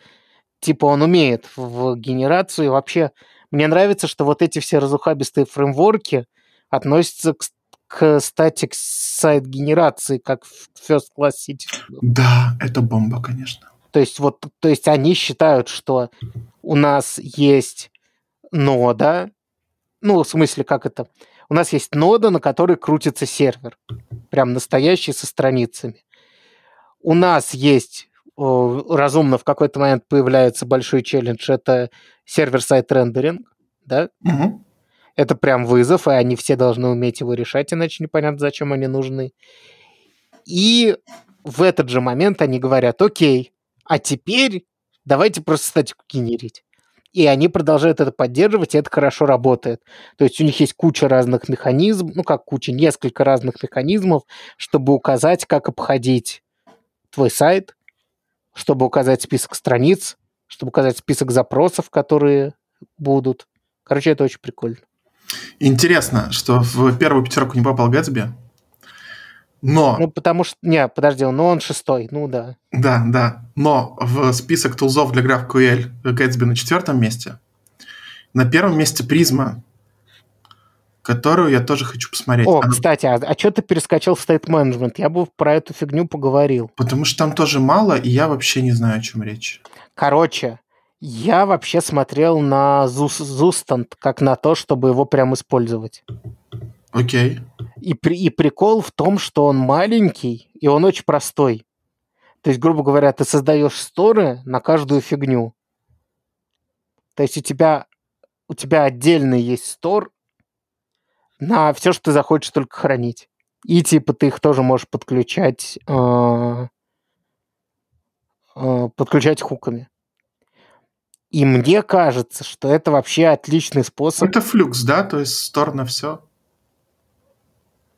[SPEAKER 1] типа, он умеет в генерацию. И вообще, мне нравится, что вот эти все разухабистые фреймворки относятся к, к static сайт генерации, как в First Class Citizen.
[SPEAKER 2] Да, это бомба, конечно.
[SPEAKER 1] То есть вот, то есть они считают, что у нас есть нода, ну, в смысле, как это? У нас есть нода, на которой крутится сервер, прям настоящий со страницами. У нас есть о, разумно в какой-то момент появляется большой челлендж, это сервер-сайт рендеринг, да?
[SPEAKER 2] Мгм.
[SPEAKER 1] Это прям вызов, и они все должны уметь его решать, иначе непонятно, зачем они нужны. И в этот же момент они говорят, окей, а теперь давайте просто статику генерить. И они продолжают это поддерживать, и это хорошо работает. То есть у них есть куча разных механизмов, ну как куча, несколько разных механизмов, чтобы указать, как обходить твой сайт, чтобы указать список страниц, чтобы указать список запросов, которые будут. Короче, это очень прикольно.
[SPEAKER 2] Интересно, что в первую пятерку не попал Гэтсби. Но,
[SPEAKER 1] Ну, потому что... Не, подожди, ну он шестой, ну да.
[SPEAKER 2] да, да, но в список тулзов для GraphQL Гэтсби на четвертом месте. На первом месте призма, которую я тоже хочу посмотреть.
[SPEAKER 1] О,
[SPEAKER 2] Она-
[SPEAKER 1] кстати, а, что ты перескочил в State Management? Я бы про эту фигню поговорил.
[SPEAKER 2] Потому что там тоже мало, и я вообще не знаю, о чем речь.
[SPEAKER 1] Короче, я вообще смотрел на Зус- Зустант как на то, чтобы его прям использовать.
[SPEAKER 2] Окей.
[SPEAKER 1] И, при- и прикол в том, что он маленький, и он очень простой. То есть, грубо говоря, ты создаешь сторы на каждую фигню. То есть у тебя, у тебя отдельный есть стор на все, что ты захочешь только хранить. И типа ты их тоже можешь подключать, э, э, подключать хуками. И мне кажется, что это вообще отличный способ
[SPEAKER 2] Это флюкс, да? То есть стор на все.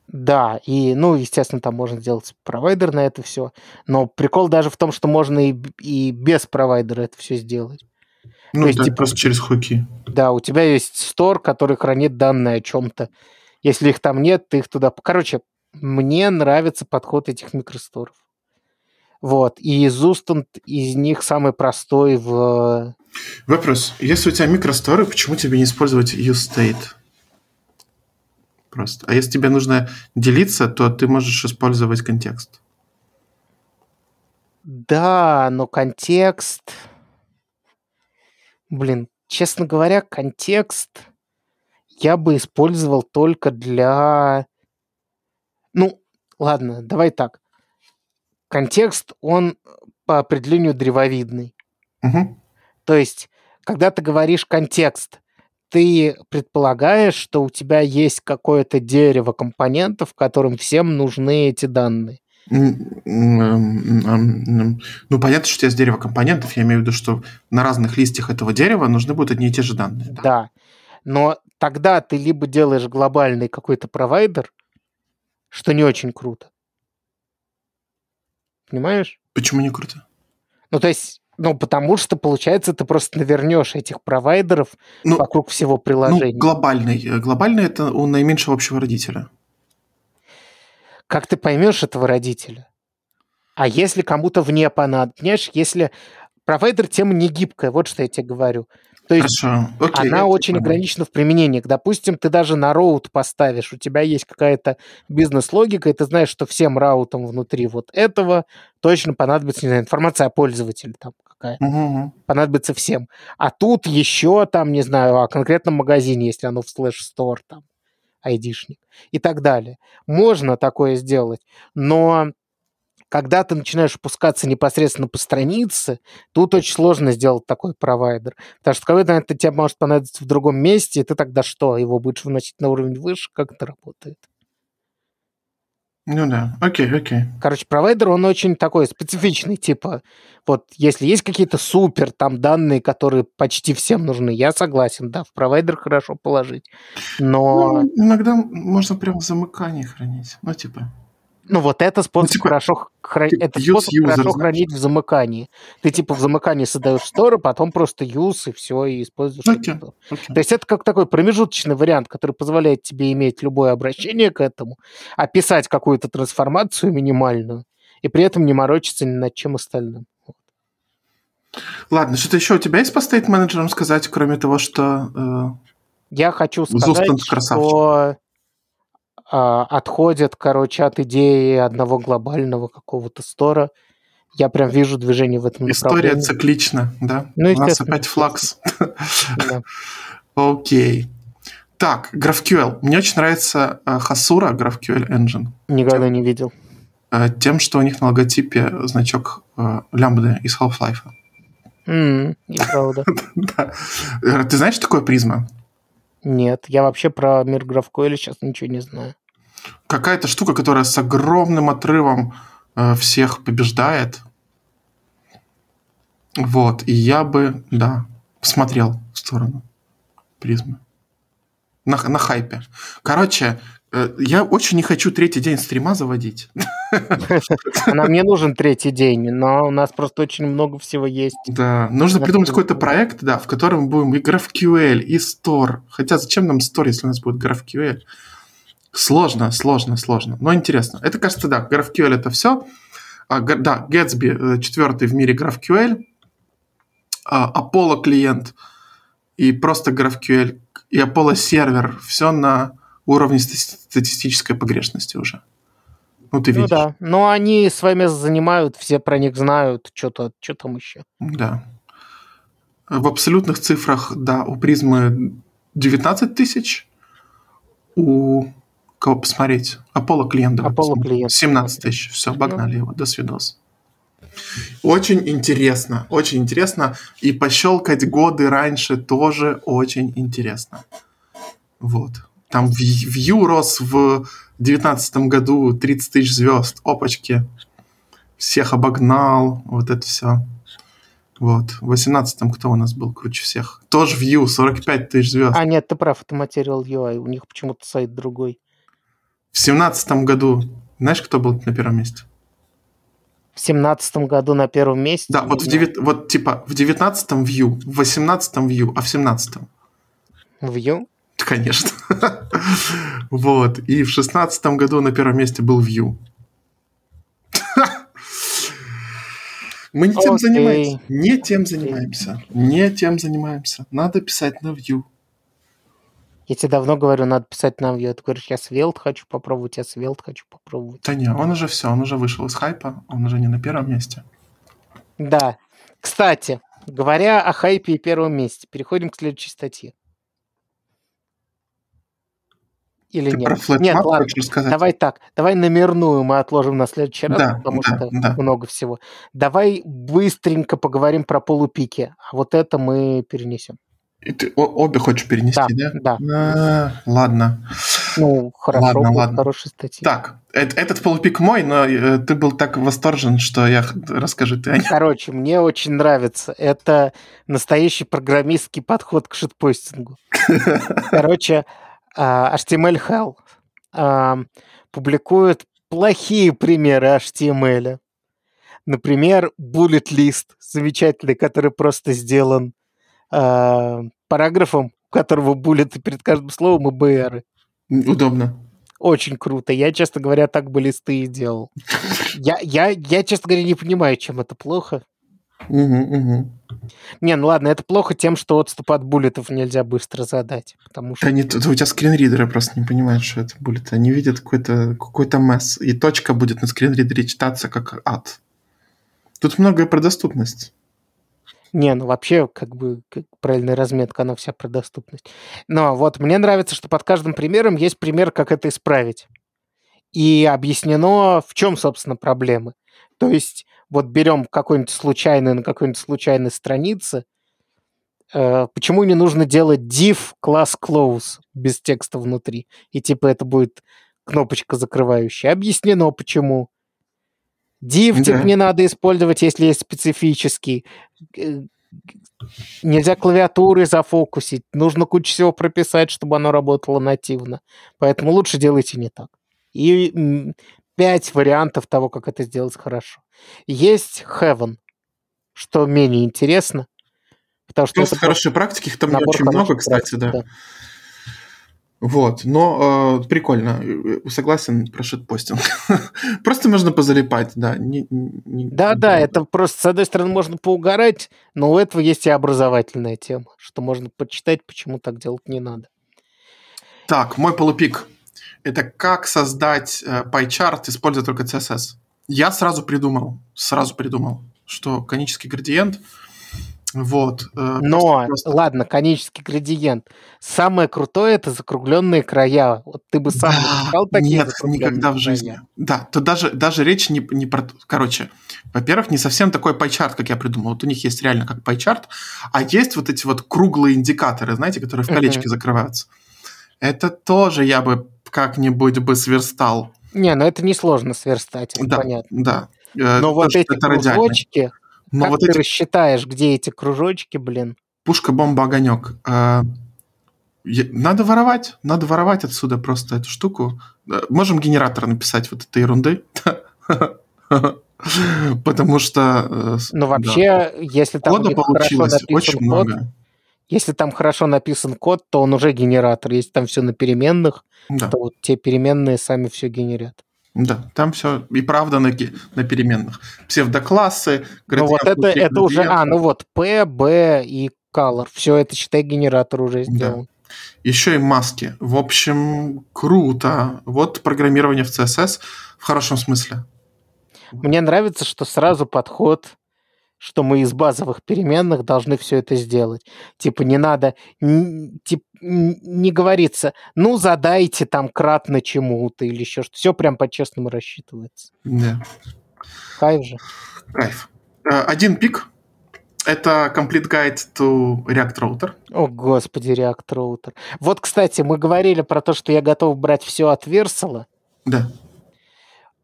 [SPEAKER 1] Да, и, ну, естественно, там можно сделать провайдер на это все. Но прикол даже в том, что можно и, и без провайдера это все сделать.
[SPEAKER 2] Ну,
[SPEAKER 1] есть,
[SPEAKER 2] да,
[SPEAKER 1] типа-
[SPEAKER 2] просто через хуки.
[SPEAKER 1] Да, у тебя есть стор, который хранит данные о чем-то. Если их там нет, ты их туда... Короче, мне нравится подход этих микросторов. Вот. И Зустант из них самый простой в...
[SPEAKER 2] Вопрос. Если у тебя микросторы, почему тебе не использовать useState? Просто. А если тебе нужно делиться, то ты можешь использовать контекст.
[SPEAKER 1] Да, но контекст... Блин, честно говоря, контекст я бы использовал только для... Ну, ладно, давай так. Контекст, он по определению древовидный.
[SPEAKER 2] Мгм.
[SPEAKER 1] То есть, когда ты говоришь контекст, ты предполагаешь, что у тебя есть какое-то дерево компонентов, которым всем нужны эти данные.
[SPEAKER 2] М, м, м, м, м. Ну, понятно, что у тебя есть дерево компонентов. Я имею в виду, что на разных листьях этого дерева нужны будут одни и те же данные. да.
[SPEAKER 1] Да. Но тогда ты либо делаешь глобальный какой-то провайдер, что не очень круто. Понимаешь?
[SPEAKER 2] Почему не круто?
[SPEAKER 1] Ну, то есть, ну, потому что, получается, ты просто навернешь этих провайдеров
[SPEAKER 2] Ну,
[SPEAKER 1] вокруг всего
[SPEAKER 2] ну,
[SPEAKER 1] приложения.
[SPEAKER 2] глобальный. Э, Глобальный это у наименьшего общего родителя.
[SPEAKER 1] Как ты поймешь этого родителя? А если кому-то вне понадобится? Понимаешь, если провайдер тема не гибкая, вот что я тебе говорю. То есть
[SPEAKER 2] Хорошо. Окей,
[SPEAKER 1] она очень
[SPEAKER 2] понял.
[SPEAKER 1] ограничена в применении. Допустим, ты даже на роут поставишь, у тебя есть какая-то бизнес-логика, и ты знаешь, что всем раутам внутри вот этого точно понадобится, не знаю, информация о пользователе там какая-то.
[SPEAKER 2] Мгм.
[SPEAKER 1] понадобится всем. А тут еще там, не знаю, о конкретном магазине, если оно в слэш-стор, там, айдишник и так далее. Можно такое сделать, но когда ты начинаешь опускаться непосредственно по странице, тут очень сложно сделать такой провайдер. Потому что какой-то это тебе может понадобиться в другом месте, и ты тогда что, его будешь выносить на уровень выше? Как это работает?
[SPEAKER 2] Ну да. Окей, окей.
[SPEAKER 1] Короче, провайдер, он очень такой специфичный, типа, вот если есть какие-то супер там данные, которые почти всем нужны, я согласен, да, в провайдер хорошо положить. Но,
[SPEAKER 2] Ну, иногда можно прям в замыкании хранить. Ну, типа.
[SPEAKER 1] Ну, вот это способ
[SPEAKER 2] типа,
[SPEAKER 1] хорошо, хра-
[SPEAKER 2] типа
[SPEAKER 1] это способ
[SPEAKER 2] user,
[SPEAKER 1] хорошо
[SPEAKER 2] знаешь?
[SPEAKER 1] хранить в замыкании. Ты, типа, в замыкании создаешь сторы, потом просто use и все, и используешь это.
[SPEAKER 2] окей.
[SPEAKER 1] То есть это как такой промежуточный вариант, который позволяет тебе иметь любое обращение к этому, описать какую-то трансформацию минимальную, и при этом не морочиться ни над чем остальным.
[SPEAKER 2] Ладно, что-то еще у тебя есть по стейт-менеджерам сказать, кроме того, что...
[SPEAKER 1] Я хочу сказать, что а, отходят, короче, от идеи одного глобального какого-то стора. Я прям вижу движение в этом
[SPEAKER 2] э, история
[SPEAKER 1] направлении.
[SPEAKER 2] циклична, да?
[SPEAKER 1] Ну,
[SPEAKER 2] У нас опять флакс. Окей. Так, GraphQL. Мне очень нравится э, Hasura GraphQL Engine.
[SPEAKER 1] Никогда не видел.
[SPEAKER 2] э, Тем, что у них на логотипе значок э, лямбды из Half-Life.
[SPEAKER 1] М, Неправда.
[SPEAKER 2] Да. Э, Ты знаешь, что такое призма?
[SPEAKER 1] Нет, я вообще про мир GraphQL сейчас ничего не знаю.
[SPEAKER 2] Какая-то штука, которая с огромным отрывом э, всех побеждает. Вот. И я бы, да, посмотрел в сторону призмы. На, на хайпе. Короче, э, я очень не хочу третий день стрима заводить.
[SPEAKER 1] Нам не нужен третий день, но у нас просто очень много всего есть.
[SPEAKER 2] Да, нужно придумать какой-то проект, да, в котором будем и GraphQL, и Store. Хотя зачем нам Store, если у нас будет GraphQL? Сложно, сложно, сложно. Но интересно. Это, кажется, да, GraphQL это все. да, Gatsby э, четвертый в мире GraphQL. А, Apollo клиент и просто GraphQL и Apollo сервер. Все на уровне стати- статистической погрешности уже. Ну, ты
[SPEAKER 1] Ну
[SPEAKER 2] видишь.
[SPEAKER 1] да, но они место занимают, все про них знают, что-то, что там еще.
[SPEAKER 2] Да. В абсолютных цифрах, да, у призмы 19 тысяч, у кого посмотреть? Аполло клиента.
[SPEAKER 1] Apollo клиент.
[SPEAKER 2] 17 тысяч. Все, обогнали его. До свидос. Очень интересно, очень интересно. И пощелкать годы раньше тоже очень интересно. Вот. Там Vue рос в 2019 году 30 тысяч звезд. Опачки. Всех обогнал. Вот это все. Вот. В 18-м кто у нас был круче всех? Тоже Vue, 45 тысяч звезд.
[SPEAKER 1] А, нет, ты прав, это Material UI, у них почему-то сайт другой.
[SPEAKER 2] В 17 году, знаешь, кто был на первом месте?
[SPEAKER 1] В семнадцатом году на первом месте.
[SPEAKER 2] Да, вот, в девят- вот типа в 19-м Vue, в 18-м Vue, а в 17-м?
[SPEAKER 1] Vue?
[SPEAKER 2] Конечно. Вот. И в 16 году на первом месте был Vue. Мы не тем занимаемся. Не тем занимаемся. Не тем занимаемся. Надо писать на Vue.
[SPEAKER 1] Я тебе давно говорю, надо писать на Vue. Ты говоришь, я Svelte хочу попробовать, я Svelte хочу попробовать.
[SPEAKER 2] Да не, он уже все, он уже вышел из хайпа, он уже не на первом месте.
[SPEAKER 1] Да. Кстати, говоря о хайпе и первом месте, переходим к следующей статье. Или
[SPEAKER 2] Ты
[SPEAKER 1] нет?
[SPEAKER 2] про
[SPEAKER 1] Нет, ладно.
[SPEAKER 2] рассказать?
[SPEAKER 1] Давай так. Давай номерную мы отложим на следующий раз,
[SPEAKER 2] Да,
[SPEAKER 1] потому
[SPEAKER 2] да,
[SPEAKER 1] что
[SPEAKER 2] да.
[SPEAKER 1] много всего. Давай быстренько поговорим про полупики. А вот это мы перенесем.
[SPEAKER 2] И ты обе хочешь перенести, да?
[SPEAKER 1] Да,
[SPEAKER 2] А, ладно.
[SPEAKER 1] Ну, хорошо,
[SPEAKER 2] Ладно, ладно.
[SPEAKER 1] хорошая статья.
[SPEAKER 2] Так, этот полупик мой, но э, ты был так восторжен, что я расскажи ты о нем.
[SPEAKER 1] Короче, мне очень нравится. Это настоящий программистский подход к шитпостингу. Короче, а, HTML Hell а, публикует плохие примеры HTML. Например, bullet list замечательный, который просто сделан а, параграфом, у которого буллеты перед каждым словом и БРы.
[SPEAKER 2] Удобно.
[SPEAKER 1] Очень круто. Я, честно говоря, так бы листы и делал. Я, я, я, честно говоря, не понимаю, чем это плохо.
[SPEAKER 2] Мгм, мгм.
[SPEAKER 1] Не, ну ладно, это плохо тем, что отступ от буллетов нельзя быстро задать. Потому что...
[SPEAKER 2] Да нет, у тебя скринридеры просто не понимают, что это будет. Они видят какой-то какой месс, и точка будет на скринридере читаться как ад. Тут многое про доступность.
[SPEAKER 1] Не, ну вообще, как бы, как правильная разметка, она вся про доступность. Но вот мне нравится, что под каждым примером есть пример, как это исправить. И объяснено, в чем, собственно, проблемы. То есть, вот берем какой-нибудь случайный на какой-нибудь случайной странице, э, почему не нужно делать div class close без текста внутри? И типа это будет кнопочка закрывающая. Объяснено, почему. Типа
[SPEAKER 2] Да.
[SPEAKER 1] не надо использовать, если есть специфический. Э, Нельзя клавиатурой зафокусить. Нужно кучу всего прописать, чтобы оно работало нативно. Поэтому лучше делайте не так. И пять вариантов того, как это сделать хорошо. Есть Heaven, что менее интересно. Потому что
[SPEAKER 2] Просто
[SPEAKER 1] это
[SPEAKER 2] хорошие практики, их там не очень много,
[SPEAKER 1] хороших
[SPEAKER 2] кстати,
[SPEAKER 1] практик,
[SPEAKER 2] да. Вот, но э, прикольно. Э, Согласен про шитпостинг. Просто можно позалипать, да. Не- не-
[SPEAKER 1] Да, да, это просто, с одной стороны, можно поугарать, но у этого есть и образовательная тема, что можно почитать, почему так делать не надо.
[SPEAKER 2] Так, мой полупик. Это как создать э, pie-chart, используя только CSS. Я сразу придумал, сразу придумал, что конический градиент, вот. э,
[SPEAKER 1] Но,
[SPEAKER 2] просто-
[SPEAKER 1] ладно, конический градиент. Самое крутое это закругленные края. Вот ты бы сам написал такие
[SPEAKER 2] Нет, никогда в
[SPEAKER 1] края?
[SPEAKER 2] жизни. Да, то даже, даже речь не, не про... Короче, во-первых, не совсем такой пайчарт, как я придумал. Вот у них есть реально как пайчарт, а есть вот эти вот круглые индикаторы, знаете, которые в колечке закрываются. Это тоже я бы как-нибудь бы сверстал.
[SPEAKER 1] Не, ну это несложно сверстать, это
[SPEAKER 2] Да,
[SPEAKER 1] понятно.
[SPEAKER 2] да. Э,
[SPEAKER 1] Но вот
[SPEAKER 2] тоже
[SPEAKER 1] эти
[SPEAKER 2] это радиально. Но
[SPEAKER 1] как
[SPEAKER 2] вот
[SPEAKER 1] ты
[SPEAKER 2] эти
[SPEAKER 1] рассчитаешь, где эти кружочки, блин?
[SPEAKER 2] пушка, бомба, огонек. Е- Надо воровать, надо воровать отсюда просто эту штуку. Можем генератор написать вот этой ерунды. Потому что... э,
[SPEAKER 1] Ну вообще, если там
[SPEAKER 2] Кода получилось очень много.
[SPEAKER 1] если там хорошо написан код, то он уже генератор. Если там все на переменных,
[SPEAKER 2] Да,
[SPEAKER 1] то вот те переменные сами все генерят.
[SPEAKER 2] Да, там все и правда на, на переменных. Псевдоклассы,
[SPEAKER 1] Ну вот это, это уже... А, ну вот P, B и color. Все это, считай, генератор уже сделан.
[SPEAKER 2] Еще и маски. В общем, круто. Вот программирование в CSS в хорошем смысле.
[SPEAKER 1] Мне нравится, что сразу подход, что мы из базовых переменных должны все это сделать. Типа не надо, н- тип, н- не говорится, ну задайте там кратно чему-то или еще что. Все прям по-честному рассчитывается.
[SPEAKER 2] Да.
[SPEAKER 1] Кайф же.
[SPEAKER 2] Кайф. Э, Один пик. Это Complete Guide to React Router.
[SPEAKER 1] О, господи, React Router. Вот, кстати, мы говорили про то, что я готов брать все от Версала.
[SPEAKER 2] Да.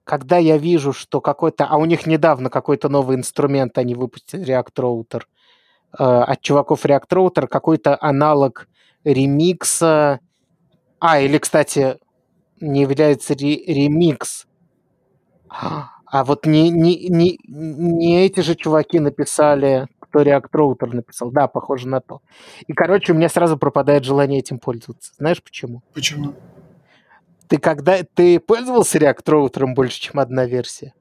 [SPEAKER 1] Когда я вижу, что какой-то... А у них недавно какой-то новый инструмент они выпустили, React Router. э, от чуваков React Router, какой-то аналог ремикса... А, или, кстати, не является ре- ремикс. А вот не, не, не, не эти же чуваки написали, кто React Router написал. Да, похоже на то. И, короче, у меня сразу пропадает желание этим пользоваться. Знаешь почему?
[SPEAKER 2] Почему?
[SPEAKER 1] Ты когда... Ты пользовался React Router больше, чем одна версия?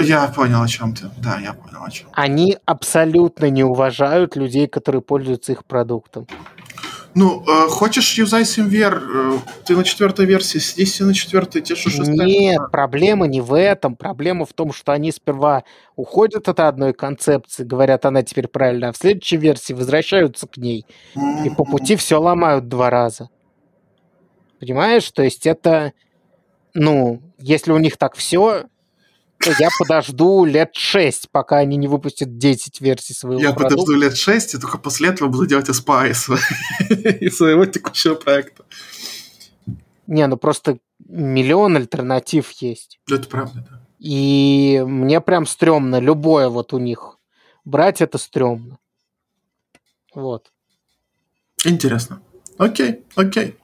[SPEAKER 2] Я понял, о чем ты. Да, я понял, о чем.
[SPEAKER 1] Они абсолютно не уважают людей, которые пользуются их продуктом.
[SPEAKER 2] Ну, э, хочешь юзай SimVer, э, ты на четвертой версии, сиди себе на четвертой, тебе что шестая
[SPEAKER 1] Нет, проблема не в этом. Проблема в том, что они сперва уходят от одной концепции, говорят, она теперь правильная, а в следующей версии возвращаются к ней. И по пути все ломают два раза. Понимаешь? То есть это, ну, если у них так все, я подожду лет 6, пока они не выпустят 10 версий своего
[SPEAKER 2] Я
[SPEAKER 1] продукта.
[SPEAKER 2] подожду лет шесть, и только после этого буду делать из сво- из своего текущего проекта.
[SPEAKER 1] Не, ну просто миллион альтернатив есть.
[SPEAKER 2] Это правда, да.
[SPEAKER 1] И мне прям стрёмно любое вот у них брать это стрёмно. Вот.
[SPEAKER 2] Интересно. Окей, окей.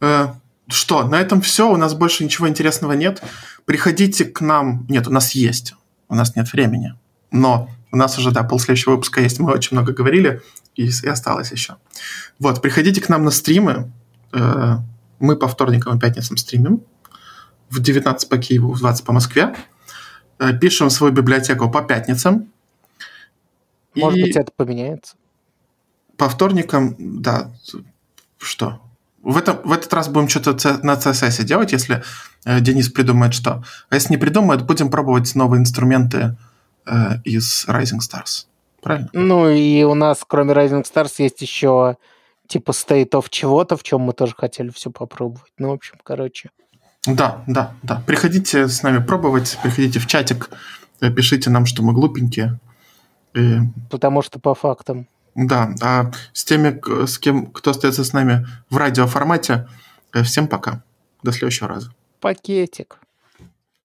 [SPEAKER 2] Э, Что, на этом все. У нас больше ничего интересного нет. Приходите к нам. Нет, у нас есть. У нас нет времени. Но у нас уже, да, пол следующего выпуска есть. Мы очень много говорили, и, и осталось еще. Вот, приходите к нам на стримы. Э, Мы по вторникам и пятницам стримим. В 19 по Киеву, в 20 по Москве. Э, Пишем свою библиотеку по пятницам.
[SPEAKER 1] Может
[SPEAKER 2] И-
[SPEAKER 1] быть, это поменяется.
[SPEAKER 2] по вторникам, да, что? В, этом, в этот раз будем что-то на CSS делать, если э, Денис придумает что. А если не придумает, будем пробовать новые инструменты э, из Rising Stars. Правильно?
[SPEAKER 1] Ну и у нас, кроме Rising Stars, есть еще типа State of чего-то, в чем мы тоже хотели все попробовать. Ну, в общем, короче.
[SPEAKER 2] Да, да, да. Приходите с нами пробовать, приходите в чатик, э, пишите нам, что мы глупенькие. И,
[SPEAKER 1] Потому что по фактам.
[SPEAKER 2] Да, а с теми, с кем, кто остается с нами в радиоформате, э, всем пока. До следующего раза.
[SPEAKER 1] Пакетик.